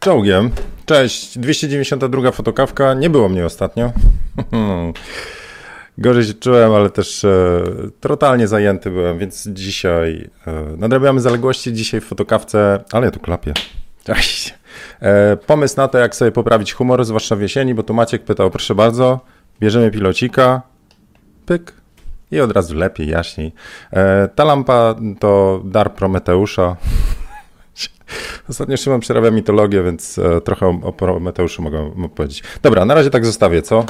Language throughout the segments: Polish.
Czołgiem. Cześć, 292 fotokawka. Nie było mnie ostatnio. Gorzej się czułem, ale też e, totalnie zajęty byłem, więc dzisiaj e, nadrabiamy zaległości dzisiaj w fotokawce, ale ja tu klapię. Cześć. E, pomysł na to, jak sobie poprawić humor, zwłaszcza w jesieni, bo tu Maciek pytał, proszę bardzo, bierzemy pilocika, pyk i od razu lepiej, jaśniej. E, ta lampa to dar Prometeusza. Ostatnio Szymon przerabia mitologię, więc e, trochę o, Prometeuszu mogę powiedzieć. Dobra, na razie tak zostawię, co?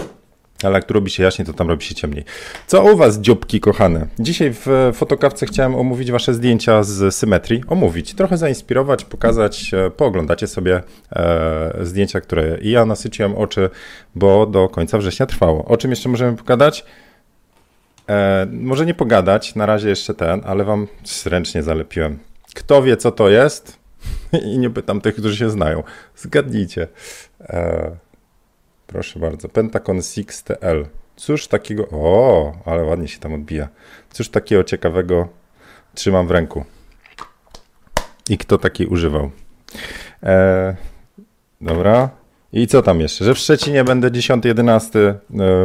Ale jak tu robi się jaśniej, to tam robi się ciemniej. Co u was, dzióbki kochane? Dzisiaj w fotokawce chciałem omówić wasze zdjęcia z symetrii. Omówić, trochę zainspirować, pokazać, e, pooglądacie sobie e, zdjęcia, które i ja nasyciłem oczy, bo do końca września trwało. O czym jeszcze możemy pogadać? E, może nie pogadać, na razie jeszcze ten, ale wam ręcznie zalepiłem. Kto wie, co to jest? I nie pytam tych, którzy się znają. Zgadnijcie. E, proszę bardzo. Pentacon 6TL. Cóż takiego. O, ale ładnie się tam odbija. Cóż takiego ciekawego trzymam w ręku. I kto taki używał? E, dobra. I co tam jeszcze? Że w Szczecinie będę 10-11 e,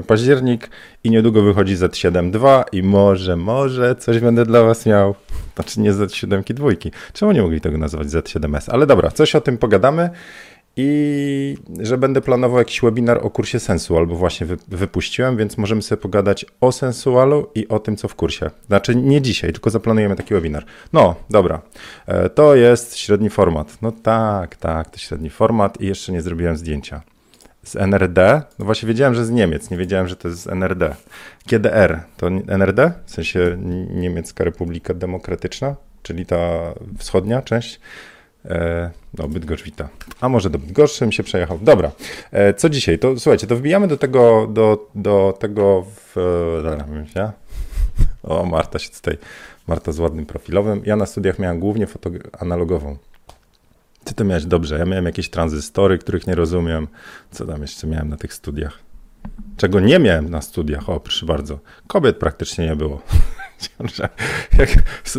październik i niedługo wychodzi Z7.2 i może, może coś będę dla was miał. Znaczy nie Z7 dwójki. Czemu nie mogli tego nazywać Z7S? Ale dobra, coś o tym pogadamy i że będę planował jakiś webinar o kursie sensu, albo właśnie wy, wypuściłem, więc możemy sobie pogadać o sensualu i o tym, co w kursie. Znaczy nie dzisiaj, tylko zaplanujemy taki webinar. No, dobra. E, to jest średni format. No tak, tak, to średni format i jeszcze nie zrobiłem zdjęcia. Z NRD? No właśnie wiedziałem, że z Niemiec, nie wiedziałem, że to jest z NRD. KDR to NRD? W sensie Niemiecka Republika Demokratyczna, czyli ta wschodnia część. E, no, Bydgoszcz wita. A może do Bydgoszczy się przejechał. Dobra. E, co dzisiaj? To słuchajcie, to wbijamy do tego, do, do tego w... Ja? O, Marta się tutaj, Marta z ładnym profilowym. Ja na studiach miałem głównie foto analogową. Ty to miałeś dobrze. Ja miałem jakieś tranzystory, których nie rozumiem. Co tam jeszcze miałem na tych studiach? Czego nie miałem na studiach? O, proszę bardzo. Kobiet praktycznie nie było. Jak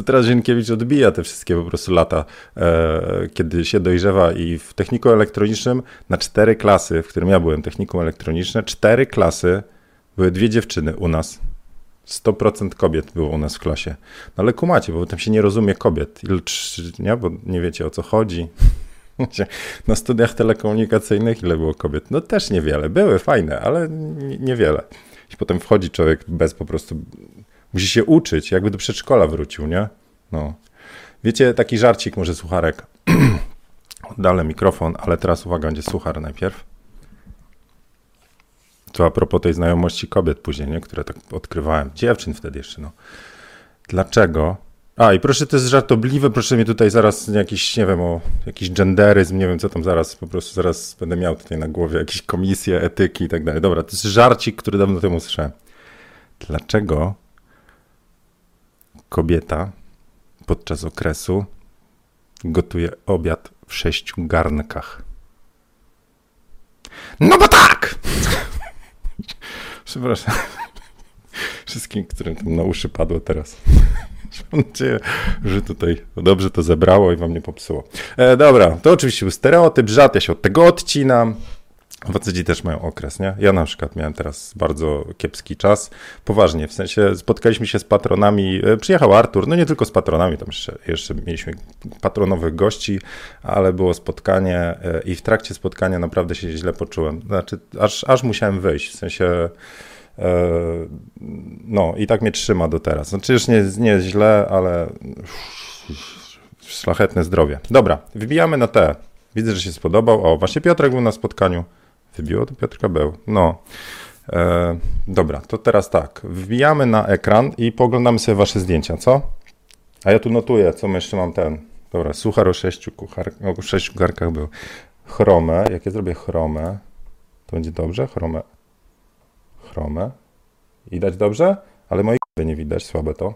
teraz Zienkiewicz odbija te wszystkie po prostu lata, e, kiedy się dojrzewa i w techniku elektronicznym na cztery klasy, w którym ja byłem techniką elektroniczne, cztery klasy były dwie dziewczyny u nas. 100% kobiet było u nas w klasie. No ale kumacie, bo tam się nie rozumie kobiet, nie? bo nie wiecie o co chodzi. Na studiach telekomunikacyjnych ile było kobiet? No też niewiele. Były fajne, ale niewiele. I potem wchodzi człowiek bez po prostu Musi się uczyć, jakby do przedszkola wrócił, nie? No. Wiecie, taki żarcik może sucharek. Oddalę mikrofon, ale teraz uwaga, będzie suchar najpierw. To a propos tej znajomości kobiet później, nie? Które tak odkrywałem. Dziewczyn wtedy jeszcze, no. Dlaczego? A, i proszę, to jest żartobliwe, proszę mnie tutaj zaraz jakiś, nie wiem, o jakiś genderyzm, nie wiem co tam zaraz, po prostu zaraz będę miał tutaj na głowie jakieś komisje, etyki i tak dalej. Dobra, to jest żarcik, który dawno temu słyszałem. Dlaczego kobieta podczas okresu gotuje obiad w sześciu garnkach. No bo tak! Przepraszam. Wszystkim, którym tam na uszy padło teraz. Mam nadzieję, że tutaj dobrze to zebrało i wam nie popsuło. E, dobra, to oczywiście był stereotyp, żart, ja się od tego odcinam. Faceci też mają okres, nie? Ja na przykład miałem teraz bardzo kiepski czas. Poważnie, w sensie spotkaliśmy się z patronami. E, przyjechał Artur, no nie tylko z patronami, tam jeszcze, jeszcze mieliśmy patronowych gości, ale było spotkanie e, i w trakcie spotkania naprawdę się źle poczułem. Znaczy, aż, aż musiałem wyjść, w sensie. E, no i tak mnie trzyma do teraz. Znaczy już nie, nie źle, ale szlachetne zdrowie. Dobra, wybijamy na te. Widzę, że się spodobał. O, właśnie Piotrek był na spotkaniu. Wybiło to Piotrka był. No. E, dobra, to teraz tak. Wbijamy na ekran i poglądamy sobie wasze zdjęcia, co? A ja tu notuję, co jeszcze mam ten. Dobra, suchar o sześciu, kuchar, o sześciu kucharkach był. Chromę, jak ja zrobię chromę, to będzie dobrze? Chromę. Chromę. Widać dobrze? Ale mojej nie widać, słabe to.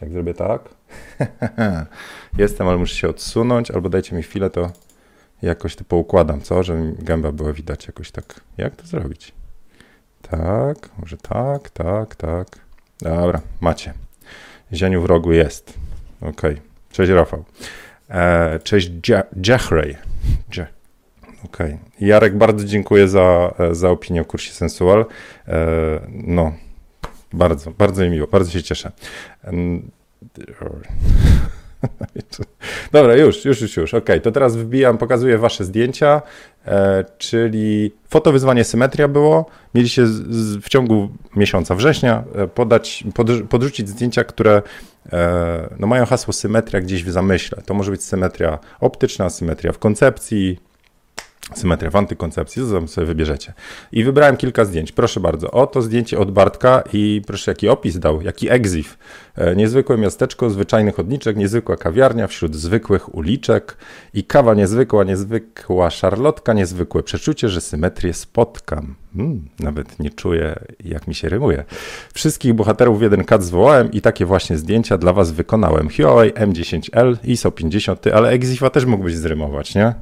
Jak zrobię tak? Jestem, ale muszę się odsunąć, albo dajcie mi chwilę, to jakoś to poukładam, co? Żeby gęba była widać jakoś tak. Jak to zrobić? Tak, może tak, tak, tak. Dobra, macie. Zieniu w rogu jest. Ok. Cześć Rafał. E, cześć Jeffrey. Okej. Okay. Jarek, bardzo dziękuję za, za opinię o kursie Sensual. E, no, bardzo, bardzo mi miło, bardzo się cieszę. Dobra, już, już, już, już. Ok, to teraz wbijam, pokazuję wasze zdjęcia, e, czyli fotowyzwanie symetria było. Mieliście z, z, w ciągu miesiąca września e, podać, pod, podrzucić zdjęcia, które e, no, mają hasło symetria gdzieś w zamyśle. To może być symetria optyczna, symetria w koncepcji, Symetria w antykoncepcji, to sobie wybierzecie. I wybrałem kilka zdjęć. Proszę bardzo. Oto zdjęcie od Bartka i proszę jaki opis dał, jaki exif. E, niezwykłe miasteczko, zwyczajny chodniczek, niezwykła kawiarnia wśród zwykłych uliczek i kawa niezwykła, niezwykła szarlotka, niezwykłe przeczucie, że symetrię spotkam. Hmm, nawet nie czuję, jak mi się rymuje. Wszystkich bohaterów w jeden kat zwołałem i takie właśnie zdjęcia dla was wykonałem. Huawei M10L, ISO 50, ale Exifa też mógłbyś zrymować, nie?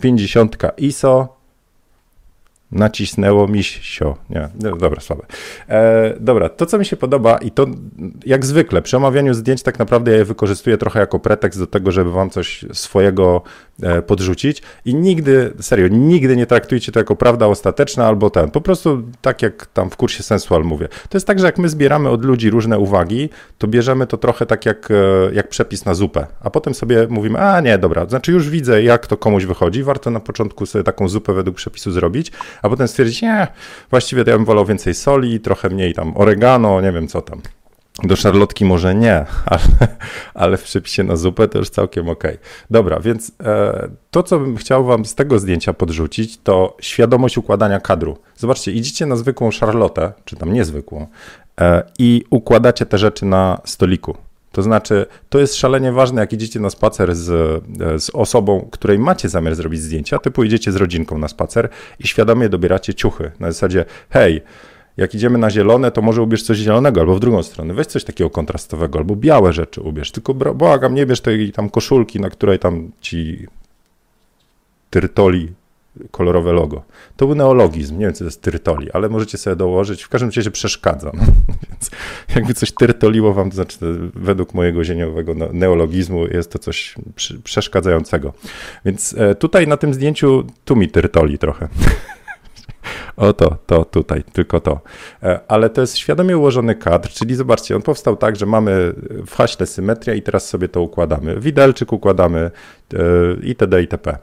50 ISO, nacisnęło mi się. Nie, no, dobra, słabe. E, dobra, to co mi się podoba i to jak zwykle przy omawianiu zdjęć tak naprawdę ja je wykorzystuję trochę jako pretekst do tego, żeby wam coś swojego podrzucić i nigdy, serio, nigdy nie traktujcie to jako prawda ostateczna albo ten. Po prostu tak jak tam w kursie sensual mówię. To jest tak, że jak my zbieramy od ludzi różne uwagi, to bierzemy to trochę tak jak, e, jak przepis na zupę, a potem sobie mówimy, a nie, dobra, znaczy już widzę jak to komuś wychodzi, warto na początku sobie taką zupę według przepisu zrobić, a potem stwierdzić, nie, właściwie to ja bym wolał więcej soli, trochę mniej tam oregano, nie wiem co tam. Do szarlotki może nie, ale, ale w przepisie na zupę to już całkiem ok. Dobra, więc e, to, co bym chciał wam z tego zdjęcia podrzucić, to świadomość układania kadru. Zobaczcie, idziecie na zwykłą szarlotę, czy tam niezwykłą, e, i układacie te rzeczy na stoliku. To znaczy, to jest szalenie ważne, jak idziecie na spacer z, z osobą, której macie zamiar zrobić zdjęcia, typu idziecie z rodzinką na spacer i świadomie dobieracie ciuchy. Na zasadzie, hej, jak idziemy na zielone, to może ubierz coś zielonego, albo w drugą stronę, weź coś takiego kontrastowego, albo białe rzeczy ubierz, tylko błagam, nie bierz tej tam koszulki, na której tam ci tyrtoli kolorowe logo. To był neologizm, nie wiem, co to jest tyrtoli, ale możecie sobie dołożyć, w każdym razie przeszkadza. No. Więc jakby coś tyrtoliło wam, to znaczy według mojego zieniowego neologizmu jest to coś przeszkadzającego. Więc e, tutaj na tym zdjęciu tu mi tyrtoli trochę. O to, to tutaj, tylko to. E, ale to jest świadomie ułożony kadr, czyli zobaczcie, on powstał tak, że mamy w haśle symetria i teraz sobie to układamy. Widelczyk układamy e, itd. itp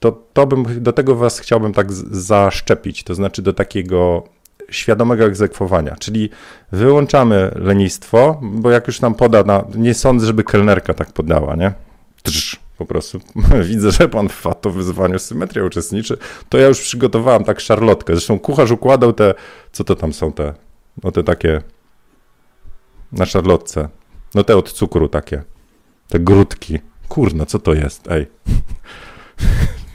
to, to bym, do tego was chciałbym tak zaszczepić, to znaczy do takiego świadomego egzekwowania, czyli wyłączamy lenistwo, bo jak już nam poda, na, nie sądzę, żeby kelnerka tak podała, nie? Trz, po prostu widzę, że pan w to wyzwaniu symetria uczestniczy, to ja już przygotowałem tak szarlotkę, zresztą kucharz układał te, co to tam są te, no te takie na szarlotce, no te od cukru takie, te grudki, kurno, co to jest, ej.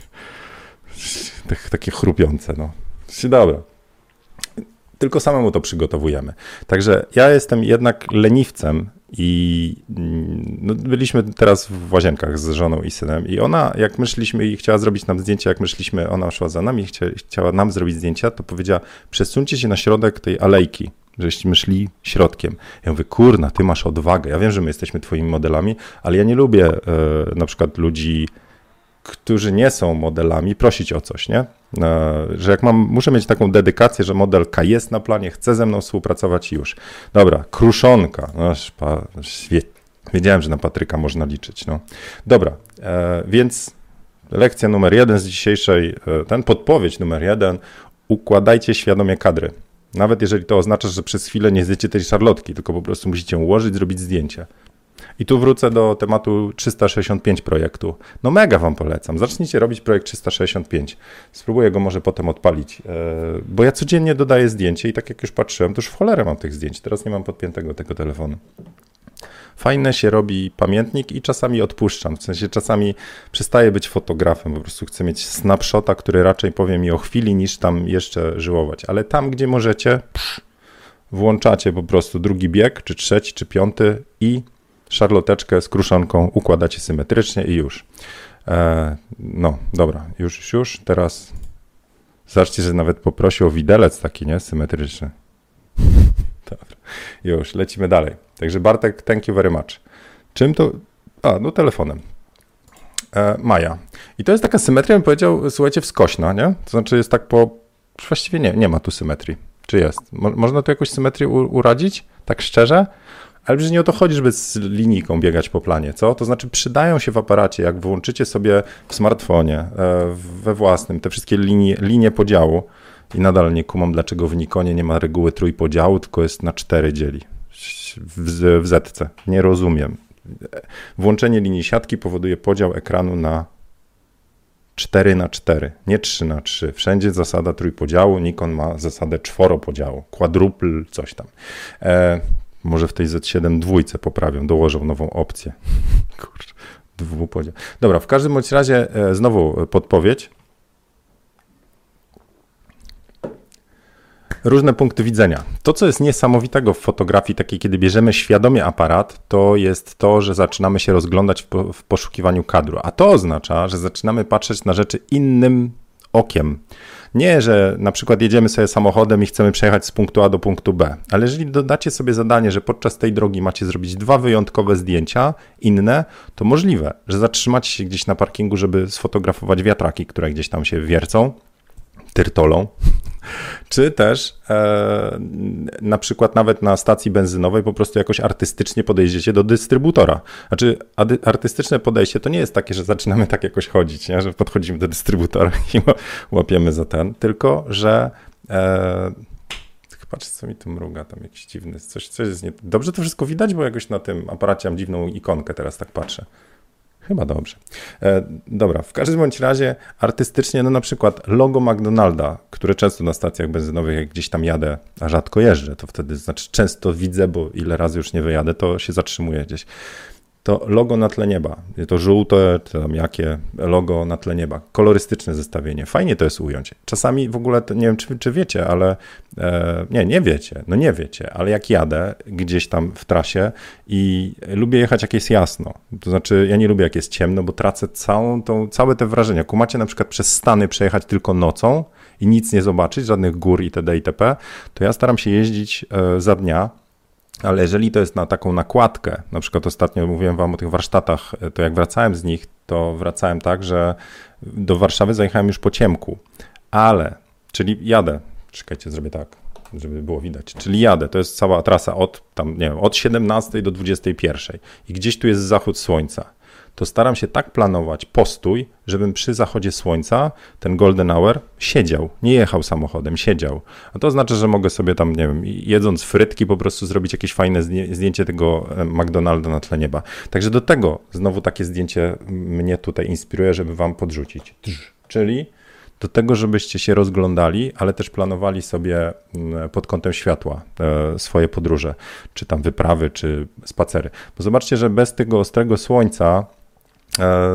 tak, takie chrupiące, no. Dobra. Tylko samemu to przygotowujemy. Także ja jestem jednak leniwcem i no, byliśmy teraz w łazienkach z żoną i synem i ona, jak myśleliśmy i chciała zrobić nam zdjęcia, jak myśleliśmy, ona szła za nami, chcia, chciała nam zrobić zdjęcia, to powiedziała, przesuńcie się na środek tej alejki, żeśmy szli środkiem. Ja mówię, kurna, ty masz odwagę. Ja wiem, że my jesteśmy twoimi modelami, ale ja nie lubię e, na przykład ludzi którzy nie są modelami, prosić o coś, nie? E, że jak mam, muszę mieć taką dedykację, że modelka jest na planie, chce ze mną współpracować już. Dobra, kruszonka. No, wiedziałem, że na Patryka można liczyć. No. Dobra, e, więc lekcja numer jeden z dzisiejszej, e, ten podpowiedź numer jeden, układajcie świadomie kadry. Nawet jeżeli to oznacza, że przez chwilę nie zjecie tej szarlotki, tylko po prostu musicie ułożyć, zrobić zdjęcie. I tu wrócę do tematu 365 projektu. No mega wam polecam. Zacznijcie robić projekt 365. Spróbuję go może potem odpalić, e, bo ja codziennie dodaję zdjęcie i tak jak już patrzyłem, to już w cholerę mam tych zdjęć. Teraz nie mam podpiętego tego telefonu. Fajne się robi pamiętnik i czasami odpuszczam. W sensie czasami przestaję być fotografem, po prostu chcę mieć snapshota, który raczej powie mi o chwili, niż tam jeszcze żyłować. Ale tam, gdzie możecie, psz, włączacie po prostu drugi bieg, czy trzeci, czy piąty i szarloteczkę z kruszonką układacie symetrycznie i już. E, no, dobra, już, już. Teraz zobaczcie, że nawet poprosił o widelec taki, nie? Symetryczny. dobra, już, lecimy dalej. Także Bartek, thank you very much. Czym to... A, no telefonem. E, Maja. I to jest taka symetria, bym powiedział, słuchajcie, wskośna, nie? To znaczy jest tak po... Właściwie nie, nie ma tu symetrii. Czy jest? Mo można tu jakąś symetrię uradzić? Tak szczerze? Ale przecież nie o to chodzi, żeby z linijką biegać po planie, co? To znaczy przydają się w aparacie, jak włączycie sobie w smartfonie, e, we własnym, te wszystkie linie, linie podziału i nadal nie kumam, dlaczego w Nikonie nie ma reguły trójpodziału, tylko jest na cztery dzieli w, w Zetce. Nie rozumiem. Włączenie linii siatki powoduje podział ekranu na 4 na 4, nie 3 na 3. Wszędzie zasada trójpodziału, Nikon ma zasadę czworopodziału, quadruple, coś tam. E, może w tej Z7 dwójce poprawią, dołożą nową opcję. Kurczę, dwupodział. Dobra, w każdym bądź razie e, znowu podpowiedź. różne punkty widzenia. To, co jest niesamowitego w fotografii, takiej, kiedy bierzemy świadomie aparat, to jest to, że zaczynamy się rozglądać w, po, w poszukiwaniu kadru. A to oznacza, że zaczynamy patrzeć na rzeczy innym okiem. Nie, że na przykład jedziemy sobie samochodem i chcemy przejechać z punktu A do punktu B, ale jeżeli dodacie sobie zadanie, że podczas tej drogi macie zrobić dwa wyjątkowe zdjęcia, inne, to możliwe, że zatrzymacie się gdzieś na parkingu, żeby sfotografować wiatraki, które gdzieś tam się wiercą, tyrtolą, czy też e, na przykład nawet na stacji benzynowej po prostu jakoś artystycznie podejdziecie do dystrybutora. Znaczy, artystyczne podejście to nie jest takie, że zaczynamy tak jakoś chodzić, nie? że podchodzimy do dystrybutora i łapiemy za ten, tylko że. E, Patrz, co mi tu mruga, tam jakiś dziwny, coś, coś jest nie... Dobrze to wszystko widać, bo jakoś na tym aparacie mam dziwną ikonkę, teraz tak patrzę. Chyba dobrze. E, dobra, w każdym bądź razie artystycznie, no na przykład logo McDonalda, które często na stacjach benzynowych, jak gdzieś tam jadę, a rzadko jeżdżę, to wtedy znaczy często widzę, bo ile razy już nie wyjadę, to się zatrzymuję gdzieś to logo na tle nieba. To żółte, czy tam jakie logo na tle nieba. Kolorystyczne zestawienie. Fajnie to jest ująć. Czasami w ogóle, nie wiem czy, czy wiecie, ale e, nie, nie wiecie, no nie wiecie, ale jak jadę gdzieś tam w trasie i lubię jechać jak jest jasno. To znaczy ja nie lubię jak jest ciemno, bo tracę całą tą, całe te wrażenia. Kumacie na przykład przez Stany przejechać tylko nocą i nic nie zobaczyć, żadnych gór itd. itp., to ja staram się jeździć e, za dnia, ale jeżeli to jest na taką nakładkę, na przykład ostatnio mówiłem wam o tych warsztatach, to jak wracałem z nich, to wracałem tak, że do Warszawy zajechałem już po ciemku, ale, czyli jadę, czekajcie, zrobię tak, żeby było widać, czyli jadę, to jest cała trasa od tam, nie wiem, od 17 do 21 i gdzieś tu jest zachód słońca to staram się tak planować postój, żebym przy zachodzie słońca, ten golden hour, siedział, nie jechał samochodem, siedział. A to znaczy, że mogę sobie tam, nie wiem, jedząc frytki, po prostu zrobić jakieś fajne zdjęcie tego e, McDonalda na tle nieba. Także do tego znowu takie zdjęcie mnie tutaj inspiruje, żeby wam podrzucić. Czyli do tego, żebyście się rozglądali, ale też planowali sobie pod kątem światła e, swoje podróże, czy tam wyprawy, czy spacery. Bo zobaczcie, że bez tego ostrego słońca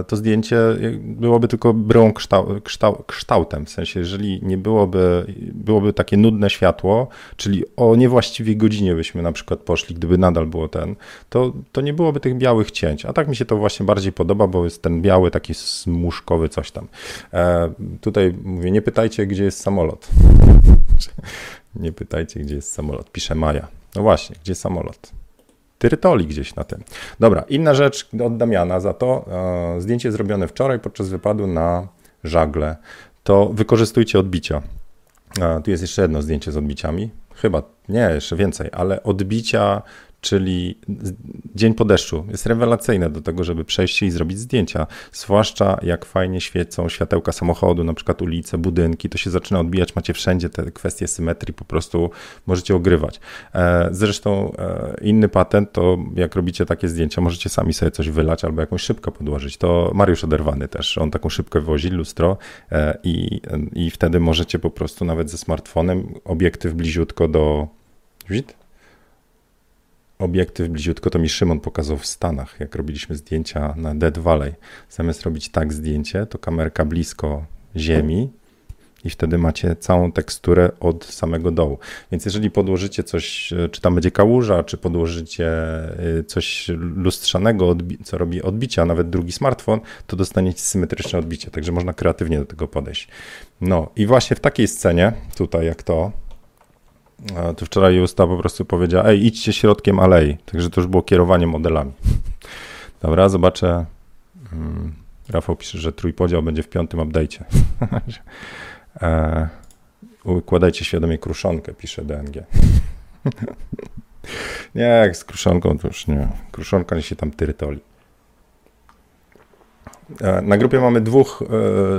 to zdjęcie byłoby tylko bryłą kształ, kształ, kształtem. W sensie, jeżeli nie byłoby, byłoby takie nudne światło, czyli o niewłaściwej godzinie byśmy na przykład poszli, gdyby nadal było ten, to, to nie byłoby tych białych cięć. A tak mi się to właśnie bardziej podoba, bo jest ten biały, taki smuszkowy coś tam. E, tutaj mówię, nie pytajcie, gdzie jest samolot. nie pytajcie, gdzie jest samolot. Pisze Maja. No właśnie, gdzie samolot? Tyrytoli gdzieś na tym. Dobra, inna rzecz od Damiana za to. E, zdjęcie zrobione wczoraj podczas wypadu na żagle. To wykorzystujcie odbicia. E, tu jest jeszcze jedno zdjęcie z odbiciami. Chyba nie, jeszcze więcej, ale odbicia czyli dzień po deszczu jest rewelacyjne do tego, żeby przejść i zrobić zdjęcia. Zwłaszcza jak fajnie świecą światełka samochodu, na przykład ulice, budynki, to się zaczyna odbijać, macie wszędzie te kwestie symetrii, po prostu możecie ogrywać. E, zresztą e, inny patent to jak robicie takie zdjęcia, możecie sami sobie coś wylać albo jakąś szybkę podłożyć. To Mariusz Oderwany też, on taką szybkę wywozi, lustro e, i, i wtedy możecie po prostu nawet ze smartfonem obiektyw bliziutko do Widzisz? Obiektyw bliziutko to mi Szymon pokazał w Stanach, jak robiliśmy zdjęcia na Dead Valley. Zamiast robić tak zdjęcie, to kamerka blisko ziemi i wtedy macie całą teksturę od samego dołu. Więc jeżeli podłożycie coś, czy tam będzie kałuża, czy podłożycie y, coś lustrzanego, co robi odbicia, nawet drugi smartfon, to dostaniecie symetryczne odbicie, także można kreatywnie do tego podejść. No i właśnie w takiej scenie, tutaj jak to, tu wczoraj Justa po prostu powiedziała, ej, idźcie środkiem alei. Także to już było kierowanie modelami. Dobra, zobaczę. Mm, Rafał pisze, że trójpodział będzie w piątym update'cie. e, układajcie świadomie kruszonkę, pisze DNG. nie, jak z kruszonką to już nie. Kruszonka nie się tam tyrytoli. E, na grupie mamy dwóch,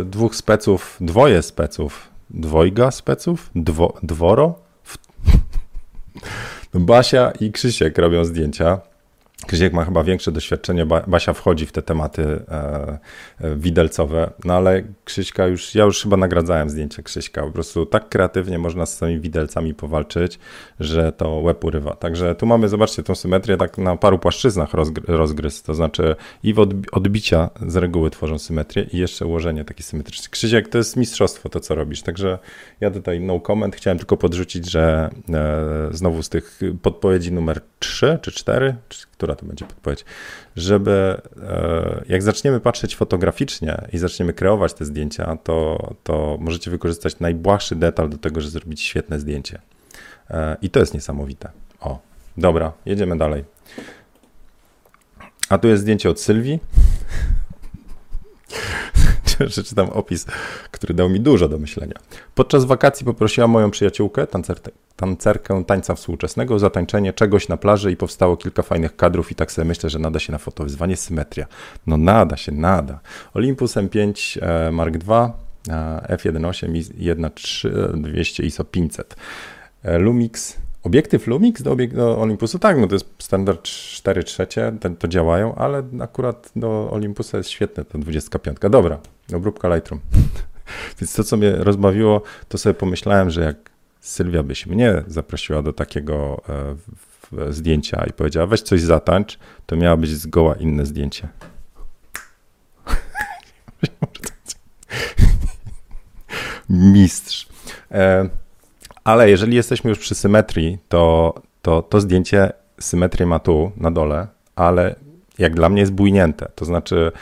e, dwóch speców, dwoje speców, dwojga speców, dwo, dworo. Basia i Krzysiek robią zdjęcia. Krzysiek ma chyba większe doświadczenie, Basia wchodzi w te tematy e, e, widelcowe, no ale Krzyśka już, ja już chyba nagradzałem zdjęcie Krzyśka, po prostu tak kreatywnie można z tymi widelcami powalczyć, że to łeb urywa. Także tu mamy, zobaczcie, tą symetrię tak na paru płaszczyznach rozgryz, to znaczy i w odbicia z reguły tworzą symetrię i jeszcze ułożenie takie symetryczne. Krzysiek, to jest mistrzostwo to, co robisz, także ja tutaj no comment, chciałem tylko podrzucić, że e, znowu z tych podpowiedzi numer 3 czy 4, czy która to będzie podpowiedź, żeby e, jak zaczniemy patrzeć fotograficznie i zaczniemy kreować te zdjęcia, to, to możecie wykorzystać najbłahszy detal do tego, żeby zrobić świetne zdjęcie. E, I to jest niesamowite. O, dobra, jedziemy dalej. A tu jest zdjęcie od Sylwii. Przeczytam opis, który dał mi dużo do myślenia. Podczas wakacji poprosiłam moją przyjaciółkę, tancerkę, tancerkę tańca współczesnego o zatańczenie czegoś na plaży i powstało kilka fajnych kadrów i tak sobie myślę, że nada się na fotowyzwanie symetria. No nada się, nada. Olympus M5 e, Mark II, F1.8 i 1.3 200 ISO 500. Lumix Obiektyw Lumix do, obiek do Olympusu, tak, no to jest standard 4 trzecie, to, działają, ale akurat do Olympusa jest świetne to 25. Dobra, obróbka Lightroom. Więc to, co mnie rozbawiło, to sobie pomyślałem, że jak Sylwia byś mnie zaprosiła do takiego e, zdjęcia i powiedziała, weź coś zatańcz, to miało być zgoła inne zdjęcie. Mistrz. Ale jeżeli jesteśmy już przy symetrii, to to, to zdjęcie symetrię ma tu na dole, ale jak dla mnie jest bujnięte. To znaczy,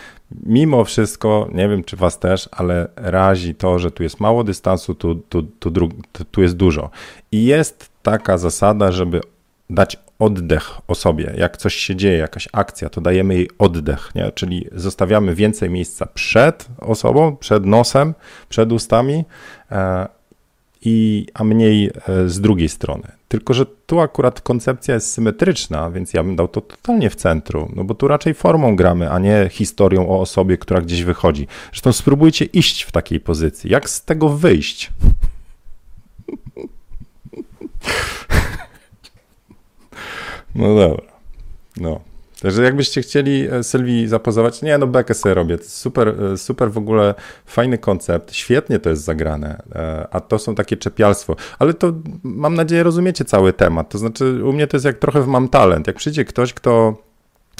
mimo wszystko, nie wiem czy was też, ale razi to, że tu jest mało dystansu, tu, tu, tu, tu jest dużo. I jest taka zasada, żeby dać oddech osobie. Jak coś się dzieje, jakaś akcja, to dajemy jej oddech, nie? czyli zostawiamy więcej miejsca przed osobą, przed nosem, przed ustami, e, i, a mniej e, z drugiej strony. Tylko, że tu akurat koncepcja jest symetryczna, więc ja bym dał to totalnie w centrum, no bo tu raczej formą gramy, a nie historią o osobie, która gdzieś wychodzi. Zresztą spróbujcie iść w takiej pozycji. Jak z tego wyjść? No dobra. No. Także jakbyście chcieli e, Sylwii zapozować, nie no bekę sobie robię, super, e, super w ogóle fajny koncept, świetnie to jest zagrane, e, a to są takie czepialstwo, ale to mam nadzieję rozumiecie cały temat, to znaczy u mnie to jest jak trochę w mam talent, jak przyjdzie ktoś, kto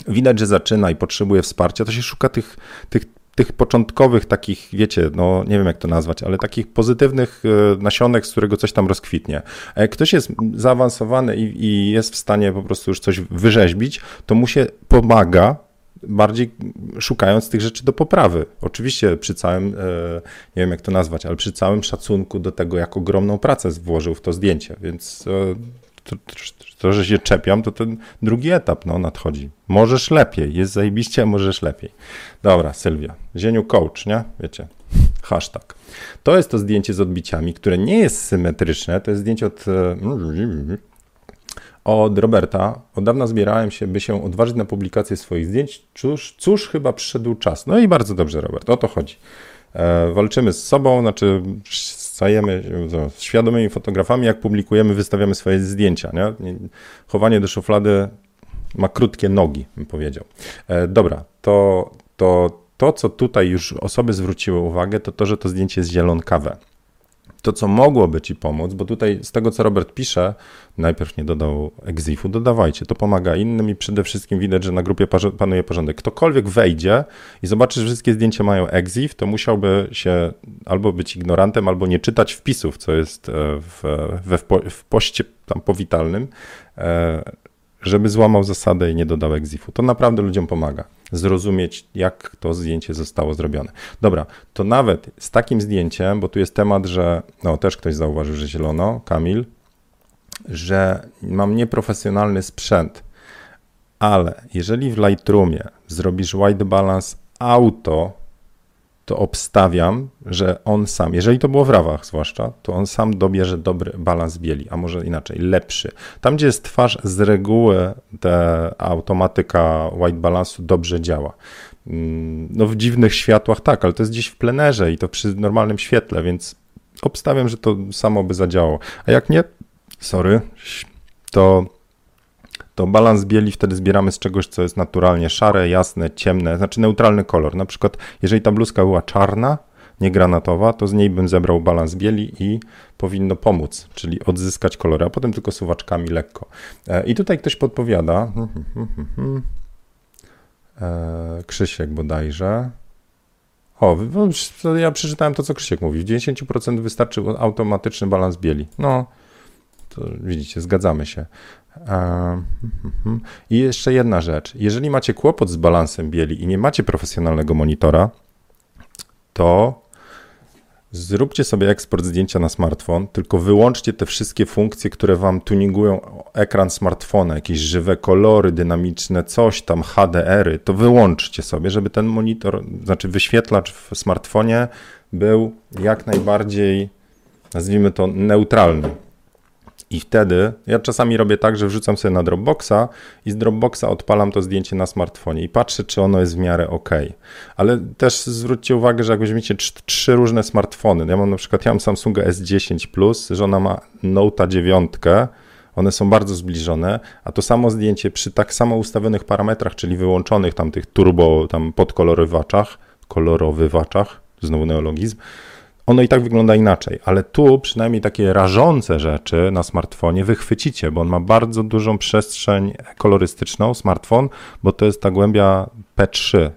widać, że zaczyna i potrzebuje wsparcia, to się szuka tych, tych tych początkowych takich, wiecie, no nie wiem jak to nazwać, ale takich pozytywnych e, nasionek, z którego coś tam rozkwitnie. A jak ktoś jest zaawansowany i, i jest w stanie po prostu już coś wyrzeźbić, to mu się pomaga bardziej szukając tych rzeczy do poprawy. Oczywiście przy całym, e, nie wiem jak to nazwać, ale przy całym szacunku do tego, jak ogromną pracę włożył w to zdjęcie, więc e, to, że się czepiam, to ten drugi etap no, nadchodzi. Możesz lepiej, jest zajebiście, możesz lepiej. Dobra, Sylwia, Zieniu coach, nie? Wiecie, hashtag. To jest to zdjęcie z odbiciami, które nie jest symetryczne, to jest zdjęcie od, e, od Roberta. Od dawna zbierałem się, by się odważyć na publikację swoich zdjęć. Cóż, cóż chyba przyszedł czas. No i bardzo dobrze, Robert, o to chodzi. E, walczymy z sobą, znaczy stajemy świadomymi fotografami, jak publikujemy, wystawiamy swoje zdjęcia. Nie? Chowanie do szuflady ma krótkie nogi, bym powiedział. E, dobra, to, to to, co tutaj już osoby zwróciły uwagę, to to, że to zdjęcie jest zielonkawe to, co mogłoby ci pomóc, bo tutaj z tego, co Robert pisze, najpierw nie dodał exifu, dodawajcie, to pomaga innym i przede wszystkim widać, że na grupie panuje porządek. Ktokolwiek wejdzie i zobaczy, że wszystkie zdjęcia mają exif, to musiałby się albo być ignorantem, albo nie czytać wpisów, co jest e, w, we, w poście tam powitalnym, e, żeby złamał zasadę i nie dodał exifu. To naprawdę ludziom pomaga zrozumieć, jak to zdjęcie zostało zrobione. Dobra, to nawet z takim zdjęciem, bo tu jest temat, że, no też ktoś zauważył, że zielono, Kamil, że mam nieprofesjonalny sprzęt, ale jeżeli w Lightroomie zrobisz white balance auto, to obstawiam, że on sam, jeżeli to było w rawach zwłaszcza, to on sam dobierze dobry balans bieli, a może inaczej, lepszy. Tam, gdzie jest twarz, z reguły ta automatyka white balance'u dobrze działa. Mm, no w dziwnych światłach tak, ale to jest gdzieś w plenerze i to przy normalnym świetle, więc obstawiam, że to samo by zadziałało. A jak nie, sorry, to to balans bieli wtedy zbieramy z czegoś, co jest naturalnie szare, jasne, ciemne, znaczy neutralny kolor. Na przykład, jeżeli ta bluzka była czarna, nie granatowa, to z niej bym zebrał balans bieli i powinno pomóc, czyli odzyskać kolory, a potem tylko suwaczkami lekko. E, I tutaj ktoś podpowiada, e, Krzysiek bodajże, o, ja przeczytałem to, co Krzysiek mówi. W 90% wystarczy automatyczny balans bieli. No, to widzicie, zgadzamy się. I jeszcze jedna rzecz. Jeżeli macie kłopot z balansem bieli i nie macie profesjonalnego monitora, to zróbcie sobie eksport zdjęcia na smartfon, tylko wyłączcie te wszystkie funkcje, które wam tuningują ekran smartfona, jakieś żywe kolory, dynamiczne coś tam, HDR-y, to wyłączcie sobie, żeby ten monitor, znaczy wyświetlacz w smartfonie był jak najbardziej, nazwijmy to, neutralny. I wtedy ja czasami robię tak, że wrzucam sobie na Dropboxa i z Dropboxa odpalam to zdjęcie na smartfonie i patrzę, czy ono jest w miarę ok. Ale też zwróćcie uwagę, że jak weźmiecie trzy różne smartfony, ja mam na przykład, ja mam Samsunga S10 Plus, żona ma Note 9, one są bardzo zbliżone, a to samo zdjęcie przy tak samo ustawionych parametrach, czyli wyłączonych tam tych turbo, tam podkolorowywaczach, kolorowywaczach, znowu neologizm, ono i tak wygląda inaczej, ale tu przynajmniej takie rażące rzeczy na smartfonie wychwycicie, bo on ma bardzo dużą przestrzeń kolorystyczną, smartfon, bo to jest ta głębia P3.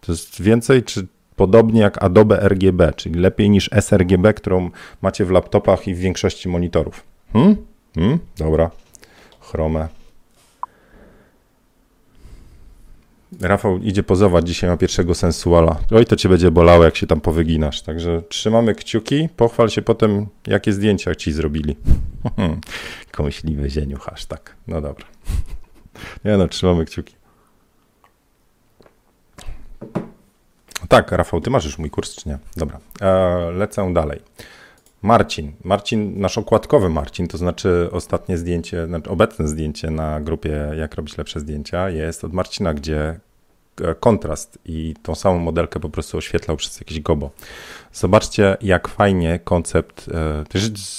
To jest więcej czy podobnie jak Adobe RGB, czyli lepiej niż sRGB, którą macie w laptopach i w większości monitorów. Hmm? Hmm? Dobra. Chrome. Rafał idzie pozować dzisiaj ma pierwszego sensuala. Oj, to cię będzie bolało, jak się tam powyginasz. Także trzymamy kciuki. Pochwal się potem, jakie zdjęcia ci zrobili. Kąśliwy zieniu, hashtag. No dobra. Nie no, trzymamy kciuki. Tak, Rafał, ty masz już mój kurs, czy nie? Dobra, e, lecę dalej. Marcin. Marcin, nasz okładkowy Marcin, to znaczy ostatnie zdjęcie, znaczy obecne zdjęcie na grupie Jak robić lepsze zdjęcia jest od Marcina, gdzie kontrast i tą samą modelkę po prostu oświetlał przez jakieś gobo. Zobaczcie, jak fajnie koncept. E,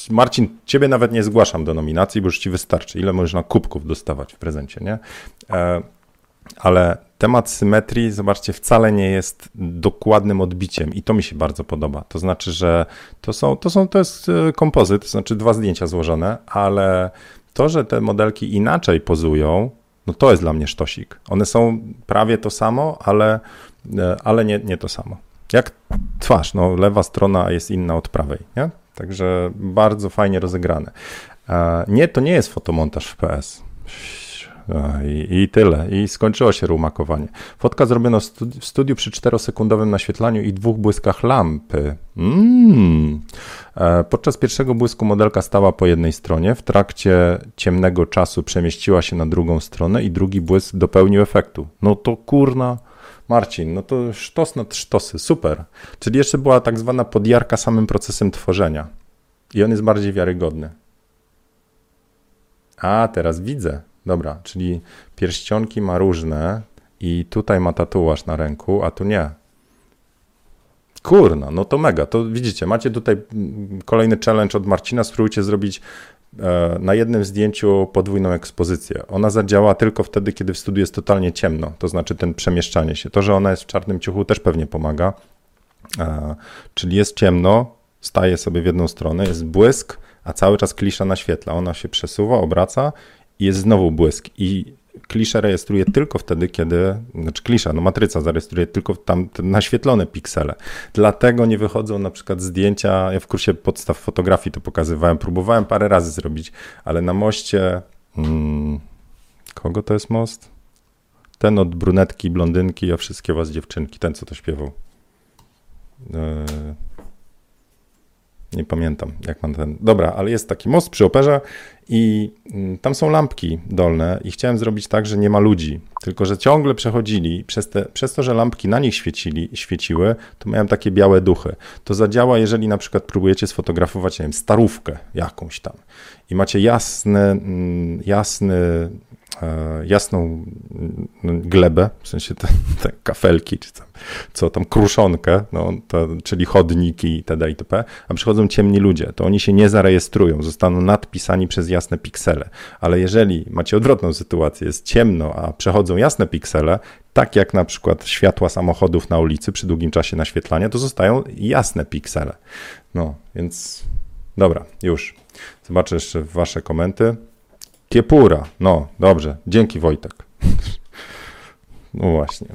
Marcin, ciebie nawet nie zgłaszam do nominacji, bo już ci wystarczy. Ile można kubków dostawać w prezencie, nie? E, ale temat symetrii, zobaczcie, wcale nie jest dokładnym odbiciem i to mi się bardzo podoba. To znaczy, że to są, to są, to jest e, kompozyt, to znaczy dwa zdjęcia złożone, ale to, że te modelki inaczej pozują, no to jest dla mnie sztosik. One są prawie to samo, ale, e, ale nie, nie to samo. Jak twarz, no lewa strona jest inna od prawej, nie? Także bardzo fajnie rozegrane. E, nie, to nie jest fotomontaż w PS i, I, tyle. I skończyło się rumakowanie. Fotka zrobiona w, studi w studiu przy 4-sekundowym naświetlaniu i dwóch błyskach lampy. Mm. E, podczas pierwszego błysku modelka stała po jednej stronie, w trakcie ciemnego czasu przemieściła się na drugą stronę i drugi błysk dopełnił efektu. No to kurna. Marcin, no to sztos nad sztosy, super. Czyli jeszcze była tak zwana podjarka samym procesem tworzenia. I on jest bardziej wiarygodny. A, teraz widzę. Dobra, czyli pierścionki ma różne i tutaj ma tatuaż na ręku, a tu nie. Kurna, no to mega. To widzicie, macie tutaj mm, kolejny challenge od Marcina. Spróbujcie zrobić e, na jednym zdjęciu podwójną ekspozycję. Ona zadziała tylko wtedy, kiedy w studiu jest totalnie ciemno, to znaczy ten przemieszczanie się. To, że ona jest w czarnym ciuchu też pewnie pomaga. E, czyli jest ciemno, staje sobie w jedną stronę, jest błysk, a cały czas klisza naświetla. Ona się przesuwa, obraca jest znowu błysk i kliszę rejestruje tylko wtedy, kiedy, znaczy klisza, no matryca zarejestruje tylko tam naświetlone piksele. Dlatego nie wychodzą na przykład zdjęcia, ja w kursie podstaw fotografii to pokazywałem, próbowałem parę razy zrobić, ale na moście, hmm, kogo to jest most? Ten od brunetki, blondynki, a wszystkie was dziewczynki, ten co to śpiewał. Yy, Nie pamiętam, jak mam ten. Dobra, ale jest taki most przy operze i mm, tam są lampki dolne i chciałem zrobić tak, że nie ma ludzi, tylko że ciągle przechodzili. Przez, te, przez to, że lampki na nich świecili, świeciły, to miałem takie białe duchy. To zadziała, jeżeli na przykład próbujecie sfotografować, nie wiem, starówkę jakąś tam i macie jasny, mm, jasny E, jasną mm, glebę, w sensie te, te kafelki, czy tam, co tam, kruszonkę, no, to, czyli chodniki itd. itp., a przychodzą ciemni ludzie, to oni się nie zarejestrują, zostaną nadpisani przez jasne piksele. Ale jeżeli macie odwrotną sytuację, jest ciemno, a przechodzą jasne piksele, tak jak na przykład światła samochodów na ulicy przy długim czasie naświetlania, to zostają jasne piksele. No, więc dobra, już. Zobaczę jeszcze wasze komenty. Kiepura. No, dobrze. Dzięki Wojtek. No właśnie.